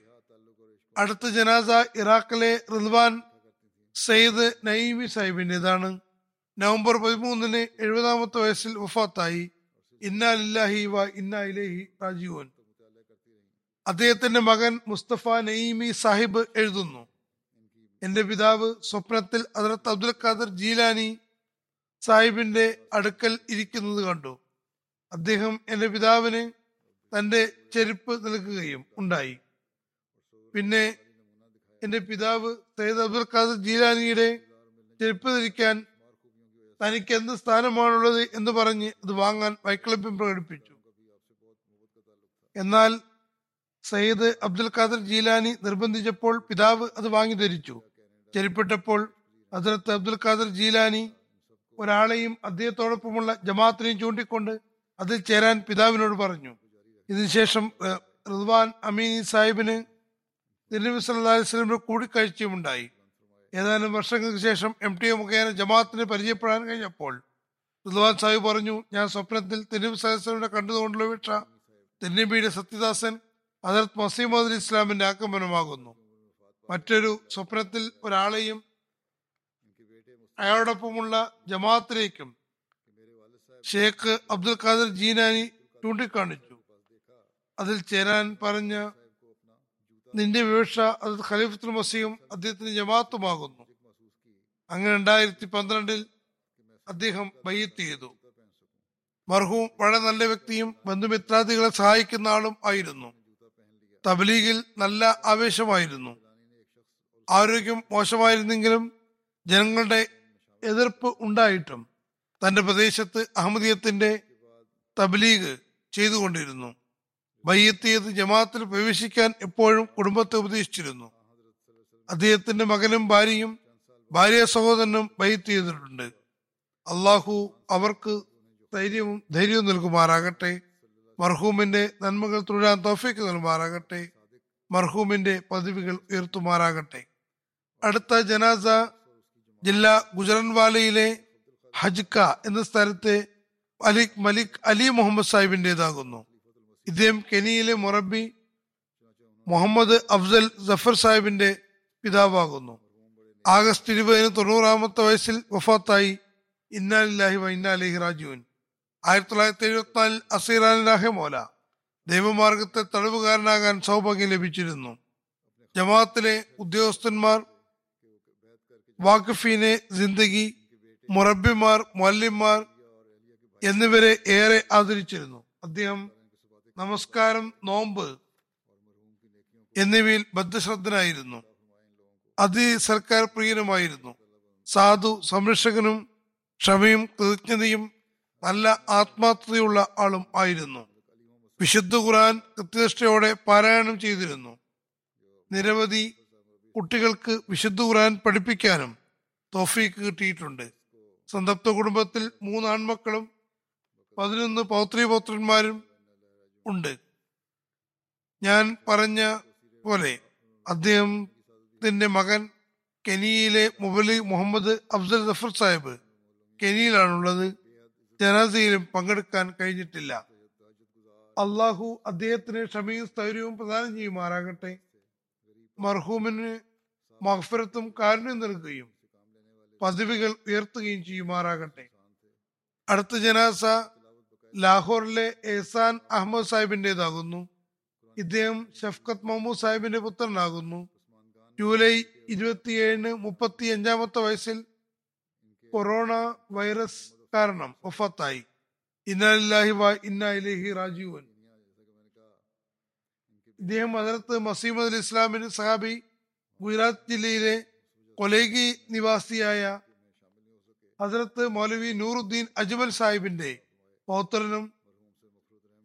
അടുത്ത ജനാസ ഇറാഖിലെ റിദ്വാൻ സയ്യിദ് നഈമി സാഹിബിന്റെതാണ്. നവംബർ പതിമൂന്നിന് എഴുപതാമത്തെ വയസ്സിൽ വഫാത്തായി. ഇന്നാലില്ലാഹി വ ഇന്നാ ഇലൈഹി റാജിഊൻ. അദ്ദേഹത്തിന്റെ മകൻ മുസ്തഫ നഈമി സാഹിബ് എഴുതുന്നു. എന്റെ പിതാവ് സ്വപ്നത്തിൽ അതിർത്ത് അബ്ദുൽ ഖാദർ ജീലാനി സാഹിബിന്റെ അടുക്കൽ ഇരിക്കുന്നത് കണ്ടു. അദ്ദേഹം എന്റെ പിതാവിന് തന്റെ ചെരുപ്പ് നൽകുകയും ഉണ്ടായി. പിന്നെ എന്റെ പിതാവ് സയ്യിദ് അബ്ദുൽ ഖാദർ ജീലാനിയുടെ ചെരുപ്പ് ധരിക്കാൻ തനിക്ക് എന്ത് സ്ഥാനമാണുള്ളത് എന്ന് പറഞ്ഞ് അത് വാങ്ങാൻ വൈക്ലഭ്യം പ്രകടിപ്പിച്ചു. എന്നാൽ സയ്യിദ് അബ്ദുൽ ഖാദർ ജീലാനി നിർബന്ധിച്ചപ്പോൾ പിതാവ് അത് വാങ്ങി ധരിച്ചു. ചെരിപ്പെട്ടപ്പോൾ ഹസ്രത്ത് അബ്ദുൽ ഖാദർ ജീലാനി ഒരാളെയും അദ്ദേഹത്തോടൊപ്പമുള്ള ജമാഅത്തിനെയും ചൂണ്ടിക്കൊണ്ട് അതിൽ ചേരാൻ പിതാവിനോട് പറഞ്ഞു. ഇതിനുശേഷം റിദ്വാൻ അമീനി സാഹിബിന് തിരുനബി അലൈഹി വസല്ലമയുടെ കൂടിക്കാഴ്ചയുമുണ്ടായി ഏതാനും വർഷങ്ങൾക്ക് ശേഷം എം ടി എ മുഖേന ജമാഅത്തിന് പരിചയപ്പെടാൻ കഴിഞ്ഞപ്പോൾ റിദ്വാൻ സാഹിബ് പറഞ്ഞു ഞാൻ സ്വപ്നത്തിൽ തിരുനബി സല്ലാസ്ലമിനെ കണ്ടതുകൊണ്ടുള്ള വീക്ഷ തിരുനബിയുടെ സത്യദാസൻ ഹജറത് മസീമദ് ഇസ്ലാമിന്റെ ആക്രമണമാകുന്നു. മറ്റൊരു സ്വപ്നത്തിൽ ഒരാളെയും അയാളോടൊപ്പമുള്ള ജമാഅത്തിലേക്കും ഷേഖ് അബ്ദുൽ ഖാദർ ജീനാനി ചൂണ്ടിക്കാണിച്ചു. അതിൽ ചേരാൻ പറഞ്ഞ നിന്റെ വിവക്ഷ അത് ഖലീഫത്തുൽ മസീം അദ്ദേഹത്തിന് ജമാഅത്തുമാകുന്നു. അങ്ങനെ രണ്ടായിരത്തി പന്ത്രണ്ടിൽ അദ്ദേഹം ബയ്യത്ത് ചെയ്തു. മർഹൂം വളരെ നല്ല വ്യക്തിയും ബന്ധുമിത്രാദികളെ സഹായിക്കുന്ന ആളും ആയിരുന്നു. തബ്ലീഗിൽ നല്ല ആവേശമായിരുന്നു. ആരോഗ്യം മോശമായിരുന്നെങ്കിലും ജനങ്ങളുടെ എതിർപ്പ് ഉണ്ടായിട്ടും തന്റെ പ്രദേശത്ത് അഹമ്മദീയത്തിന്റെ തബ്ലീഗ് ചെയ്തുകൊണ്ടിരുന്നു. ബയ്യത്തിയത് ജമാഅത്തിൽ പ്രവേശിക്കാൻ എപ്പോഴും കുടുംബത്തെ ഉപദേശിച്ചിരുന്നു. അദ്ദേഹത്തിന്റെ മകനും ഭാര്യയും ഭാര്യ സഹോദരനും ബയ്യത്ത് ചെയ്തിട്ടുണ്ട്. അള്ളാഹു അവർക്ക് ധൈര്യവും ധൈര്യവും നൽകുമാറാകട്ടെ. മർഹൂമിന്റെ നന്മകൾ തുടരാൻ തോഫിക്ക് നൽകുമാറാകട്ടെ മർഹൂമിന്റെ പദവികൾ ഉയർത്തുമാറാകട്ടെ. അടുത്ത ജനാസ ജില്ല ഗുജറൻവാലയിലെ ഹജ്ക എന്ന സ്ഥലത്തെ അലിക് മലിക് അലി മുഹമ്മദ് സാഹിബിന്റെതാകുന്നു ഇദ്ദേഹം കെനിയയിലെ മൊറബി മുഹമ്മദ് അഫ്സൽ ജഫർ സാഹിബിന്റെ പിതാവാകുന്നു. ആഗസ്റ്റ് ഇരുപതിന് തൊണ്ണൂറാമത്തെ വയസ്സിൽ വഫാത്തായി. ഇന്നാലില്ലാഹി വ ഇന്നാലിഹി റാജുവിൻ ആയിരത്തി തൊള്ളായിരത്തി എഴുപത്തിനാലിൽ അസീറാൻ മോല ദൈവമാർഗത്തെ തടവുകാരനാകാൻ സൗഭാഗ്യം ലഭിച്ചിരുന്നു. ജമാഅത്തിലെ ഉദ്യോഗസ്ഥന്മാർ വാഖഫീനെ ജിന്ദഗി മുറബിമാർ മൊല്ലിമാർ എന്നിവരെ ഏറെ ആദരിച്ചിരുന്നു. അദ്ദേഹം നമസ്കാരം നോമ്പ് എന്നിവയിൽ ബദ്ധശ്രദ്ധനായിരുന്നു. അതി സർക്കാർ പ്രിയനുമായിരുന്നു. സാധു സംരക്ഷകനും ക്ഷമയും കൃതജ്ഞതയും നല്ല ആത്മാർത്ഥതയുള്ള ആളും ആയിരുന്നു. വിശുദ്ധ ഖുറാൻ കൃത്യനിഷ്ഠയോടെ പാരായണം ചെയ്തിരുന്നു. നിരവധി കുട്ടികൾക്ക് വിശുദ്ധ ഖുറാൻ പഠിപ്പിക്കാനും തോഫീക്ക് കിട്ടിയിട്ടുണ്ട്. സന്തപ്ത കുടുംബത്തിൽ മൂന്ന് ആൺമക്കളും പതിനൊന്ന് പൗത്രി പൗത്രന്മാരും ഉണ്ട്. ഞാൻ പറഞ്ഞ പോലെ അദ്ദേഹത്തിന്റെ മകൻ കെനിയയിലെ മുബലി മുഹമ്മദ് അഫ്സൽ ജഫർ സാഹിബ് കെനിയിലാണുള്ളത്. ജനാസയിലും പങ്കെടുക്കാൻ കഴിഞ്ഞിട്ടില്ല. അള്ളാഹു അദ്ദേഹത്തിന് ക്ഷമയും സ്ഥൈര്യവും പ്രദാനം ചെയ്യുമാറാകട്ടെ. മർഹൂമിന് മഹഫരത്തും കാരുണ്യം നൽകുകയും പദവികൾ ഉയർത്തുകയും ചെയ്യുമാറാകട്ടെ. അടുത്ത ജനാസ ലാഹോറിലെ എഹ്സാൻ അഹമ്മദ് സാഹിബിന്റേതാകുന്നു. ഇദ്ദേഹം ഷഫ്കത്ത് മഹമ്മൂദ് സാഹിബിന്റെ പുത്രനാകുന്നു. ജൂലൈ ഇരുപത്തിയേഴിന് മുപ്പത്തി അഞ്ചാമത്തെ വയസ്സിൽ കൊറോണ വൈറസ് കാരണം ഒഫത്തായി. ഇന്നാലില്ലാഹി വ ഇന്നായിലേഹി റാജീവൻ ഇദ്ദേഹം അതിർത്ത് മസീമദ് അലി ഇസ്ലാമിന് സഹാബി ഗുജറാത്ത് ജില്ലയിലെ കൊലേഗി നിവാസിയായ ഹസരത്ത് മൗലവി നൂറുദ്ദീൻ അജ്മൽ സാഹിബിന്റെ പൗത്രനും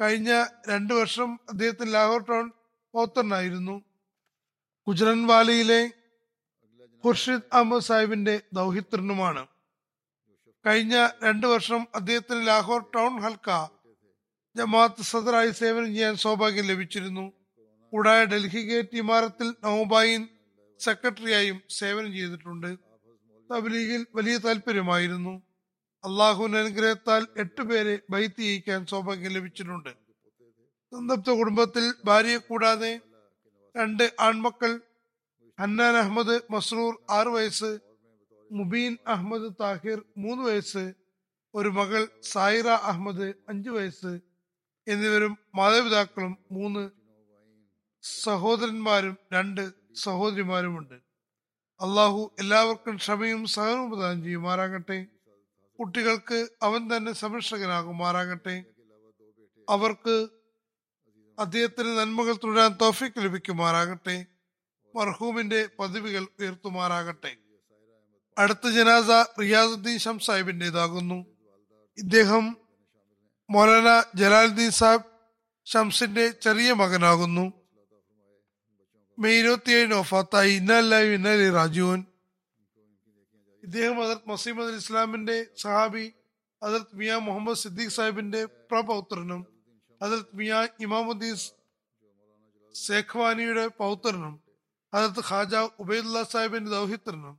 കഴിഞ്ഞ രണ്ടു വർഷം അദ്ദേഹത്തിന് ലാഹോർ ടൗൺ പൗത്രനായിരുന്നു. ഗുജറൻവാലയിലെ ഖുർഷിദ് അഹമ്മദ് സാഹിബിന്റെ ദൗഹിത്രനുമാണ്. കഴിഞ്ഞ രണ്ടു വർഷം അദ്ദേഹത്തിന് ലാഹോർ ടൗൺ ഹൽക്ക ജമാഅത്ത് സദറായി സേവനം ചെയ്യാൻ സൗഭാഗ്യം ലഭിച്ചിരുന്നു. കൂടാതെ ഡൽഹി ഗേറ്റ് ഇമാരത്തിൽ നവബായിൻ സെക്രട്ടറിയായും സേവനം ചെയ്തിട്ടുണ്ട്. തബ്ലീഗിൽ വലിയ താല്പര്യമായിരുന്നു അള്ളാഹുവിന്റെ അനുഗ്രഹത്താൽ എട്ടുപേരെ ബൈത്തി ചെയ്യിക്കാൻ സൗഭാഗ്യം ലഭിച്ചിട്ടുണ്ട്. സന്തപ്ത കുടുംബത്തിൽ ഭാര്യയെ കൂടാതെ രണ്ട് ആൺമക്കൾ ഹന്നാൻ അഹമ്മദ് മസ്റൂർ ആറു വയസ്സ് മുബീൻ അഹമ്മദ് താഹിർ മൂന്ന് വയസ്സ് ഒരു മകൾ സായിറ അഹമ്മദ് അഞ്ചു വയസ്സ് എന്നിവരും മാതാപിതാക്കളും മൂന്ന് സഹോദരന്മാരും രണ്ട് സഹോദരിമാരുമുണ്ട്. അള്ളാഹു എല്ലാവർക്കും ക്ഷമയും സഹനവും പ്രദാനം ചെയ്യുമാറാകട്ടെ. കുട്ടികൾക്ക് അവൻ തന്നെ സംരക്ഷകനാകുമാറാകട്ടെ. അവർക്ക് അദ്ദേഹത്തിന് നന്മകൾ തുടരാൻ തോഫിക്ക് ലഭിക്കുമാറാകട്ടെ. മർഹൂമിന്റെ പദവികൾ ഉയർത്തുമാറാകട്ടെ. അടുത്ത ജനാസ റിയാസുദ്ദീൻ ഷം സാഹിബിന്റെതാകുന്നു ഇദ്ദേഹം മൗലാന ജലാലുദ്ദീൻ സാഹിബ് ഷംസിന്റെ ചെറിയ മകനാകുന്നു. മെയ് ഇരുപത്തിയേഴിന് ഒഫാത്തായി ഇന്നല്ലായി ഇന്നലെ രാജുവൻ ഇദ്ദേഹം അദർത് മസീമദ് ഇസ്ലാമിന്റെ സഹാബി അദർത് മിയ മുഹമ്മദ് സിദ്ദീഖ് സാഹിബിന്റെ പ്രപൗത്രനും അദർത് മിയ ഇമാമുദ്ദീൻ സേഖ്വാനിയുടെ പൗത്രനും അദർത് ഖാജ ഉബൈദുല്ല സാഹിബിന്റെ ദൗഹിത്രനും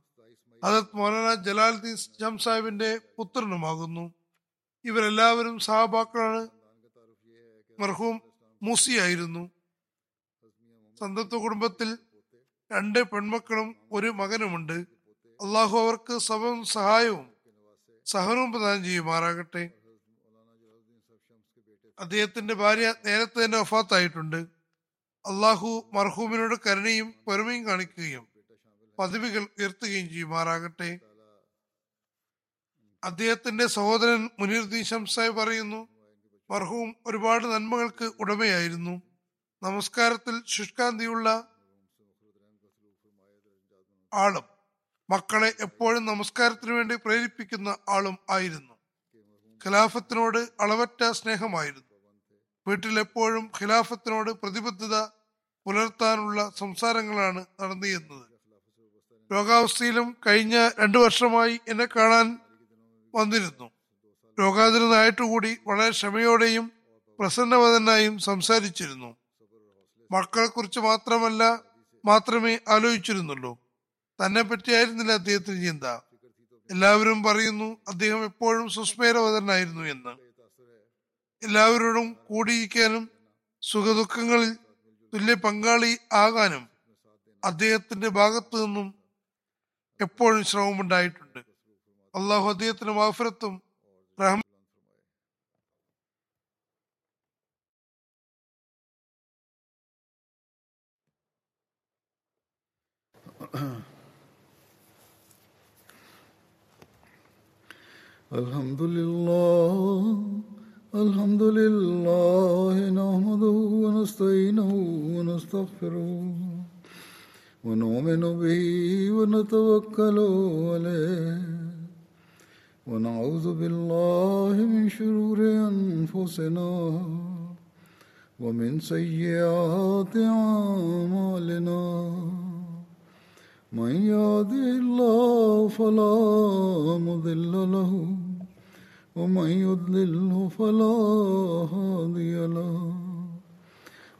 ഹജറത് മൗലാന ജലാലുദ്ദീൻ ജം സാഹിബിന്റെ പുത്രനുമാകുന്നു. ഇവരെല്ലാവരും സഹബാക്കളാണ്. മർഹൂം മൂസി ആയിരുന്നു. സന്തത്വ കുടുംബത്തിൽ രണ്ട് പെൺമക്കളും ഒരു മകനുമുണ്ട്. അള്ളാഹു അവർക്ക് സഭവും സഹായവും സഹനവും പ്രദാനം ചെയ്യുമാറാകട്ടെ. അദ്ദേഹത്തിന്റെ ഭാര്യ നേരത്തെ തന്നെ വഫാത്തായിട്ടുണ്ട്. അള്ളാഹു മർഹൂമിനോട് കരുണയും പൊരുമയും കാണിക്കുകയും പദവികൾ ഉയർത്തുകയും ചെയ്യുമാറാകട്ടെ. അദ്ദേഹത്തിന്റെ സഹോദരൻ മുനീർദ്ദീൻ ഷംസായി പറയുന്നു മർഹൂം ഒരുപാട് നന്മകൾക്ക് ഉടമയായിരുന്നു. നമസ്കാരത്തിൽ ശുഷ്കാന്തിയുള്ള ആളും മക്കളെ എപ്പോഴും നമസ്കാരത്തിനു വേണ്ടി പ്രേരിപ്പിക്കുന്ന ആളും ആയിരുന്നു. ഖിലാഫത്തിനോട് അളവറ്റ സ്നേഹമായിരുന്നു. വീട്ടിലെപ്പോഴും ഖിലാഫത്തിനോട് പ്രതിബദ്ധത പുലർത്താനുള്ള സംസാരങ്ങളാണ് നടന്നിരുന്നത്. രോഗാവസ്ഥയിലും കഴിഞ്ഞ രണ്ടു വർഷമായി എന്നെ കാണാൻ വന്നിരുന്നു. രോഗാതുരനായിട്ടുകൂടി വളരെ ക്ഷമയോടെയും പ്രസന്നവതനായും സംസാരിച്ചിരുന്നു. മക്കളെ കുറിച്ച് മാത്രമല്ല മാത്രമേ ആലോചിച്ചിരുന്നുള്ളൂ. തന്നെ പറ്റിയായിരുന്നില്ല അദ്ദേഹത്തിന് ചിന്ത. എല്ലാവരും പറയുന്നു അദ്ദേഹം എപ്പോഴും സുസ്മേരവതനായിരുന്നു എന്ന്. എല്ലാവരോടും കൂടിയിരിക്കാനും സുഖദുഃഖങ്ങളിൽ തുല്യ പങ്കാളി ആകാനും അദ്ദേഹത്തിന്റെ ഭാഗത്തു നിന്നും എപ്പോഴും ശ്രമമുണ്ടായിട്ടുണ്ട് അള്ളാഹു അദ്ദേഹത്തിന് മാഫിറത്തും റഹ്മ الحمد لله الحمد لله نحمده ونستعينه ونستغفره ونؤمن به ونتوكل عليه. ونعوذ بالله من شرور أنفسنا ومن سيئات أعمالنا. من يهده الله فلا مضل له ومن يضلله فلا هادي له.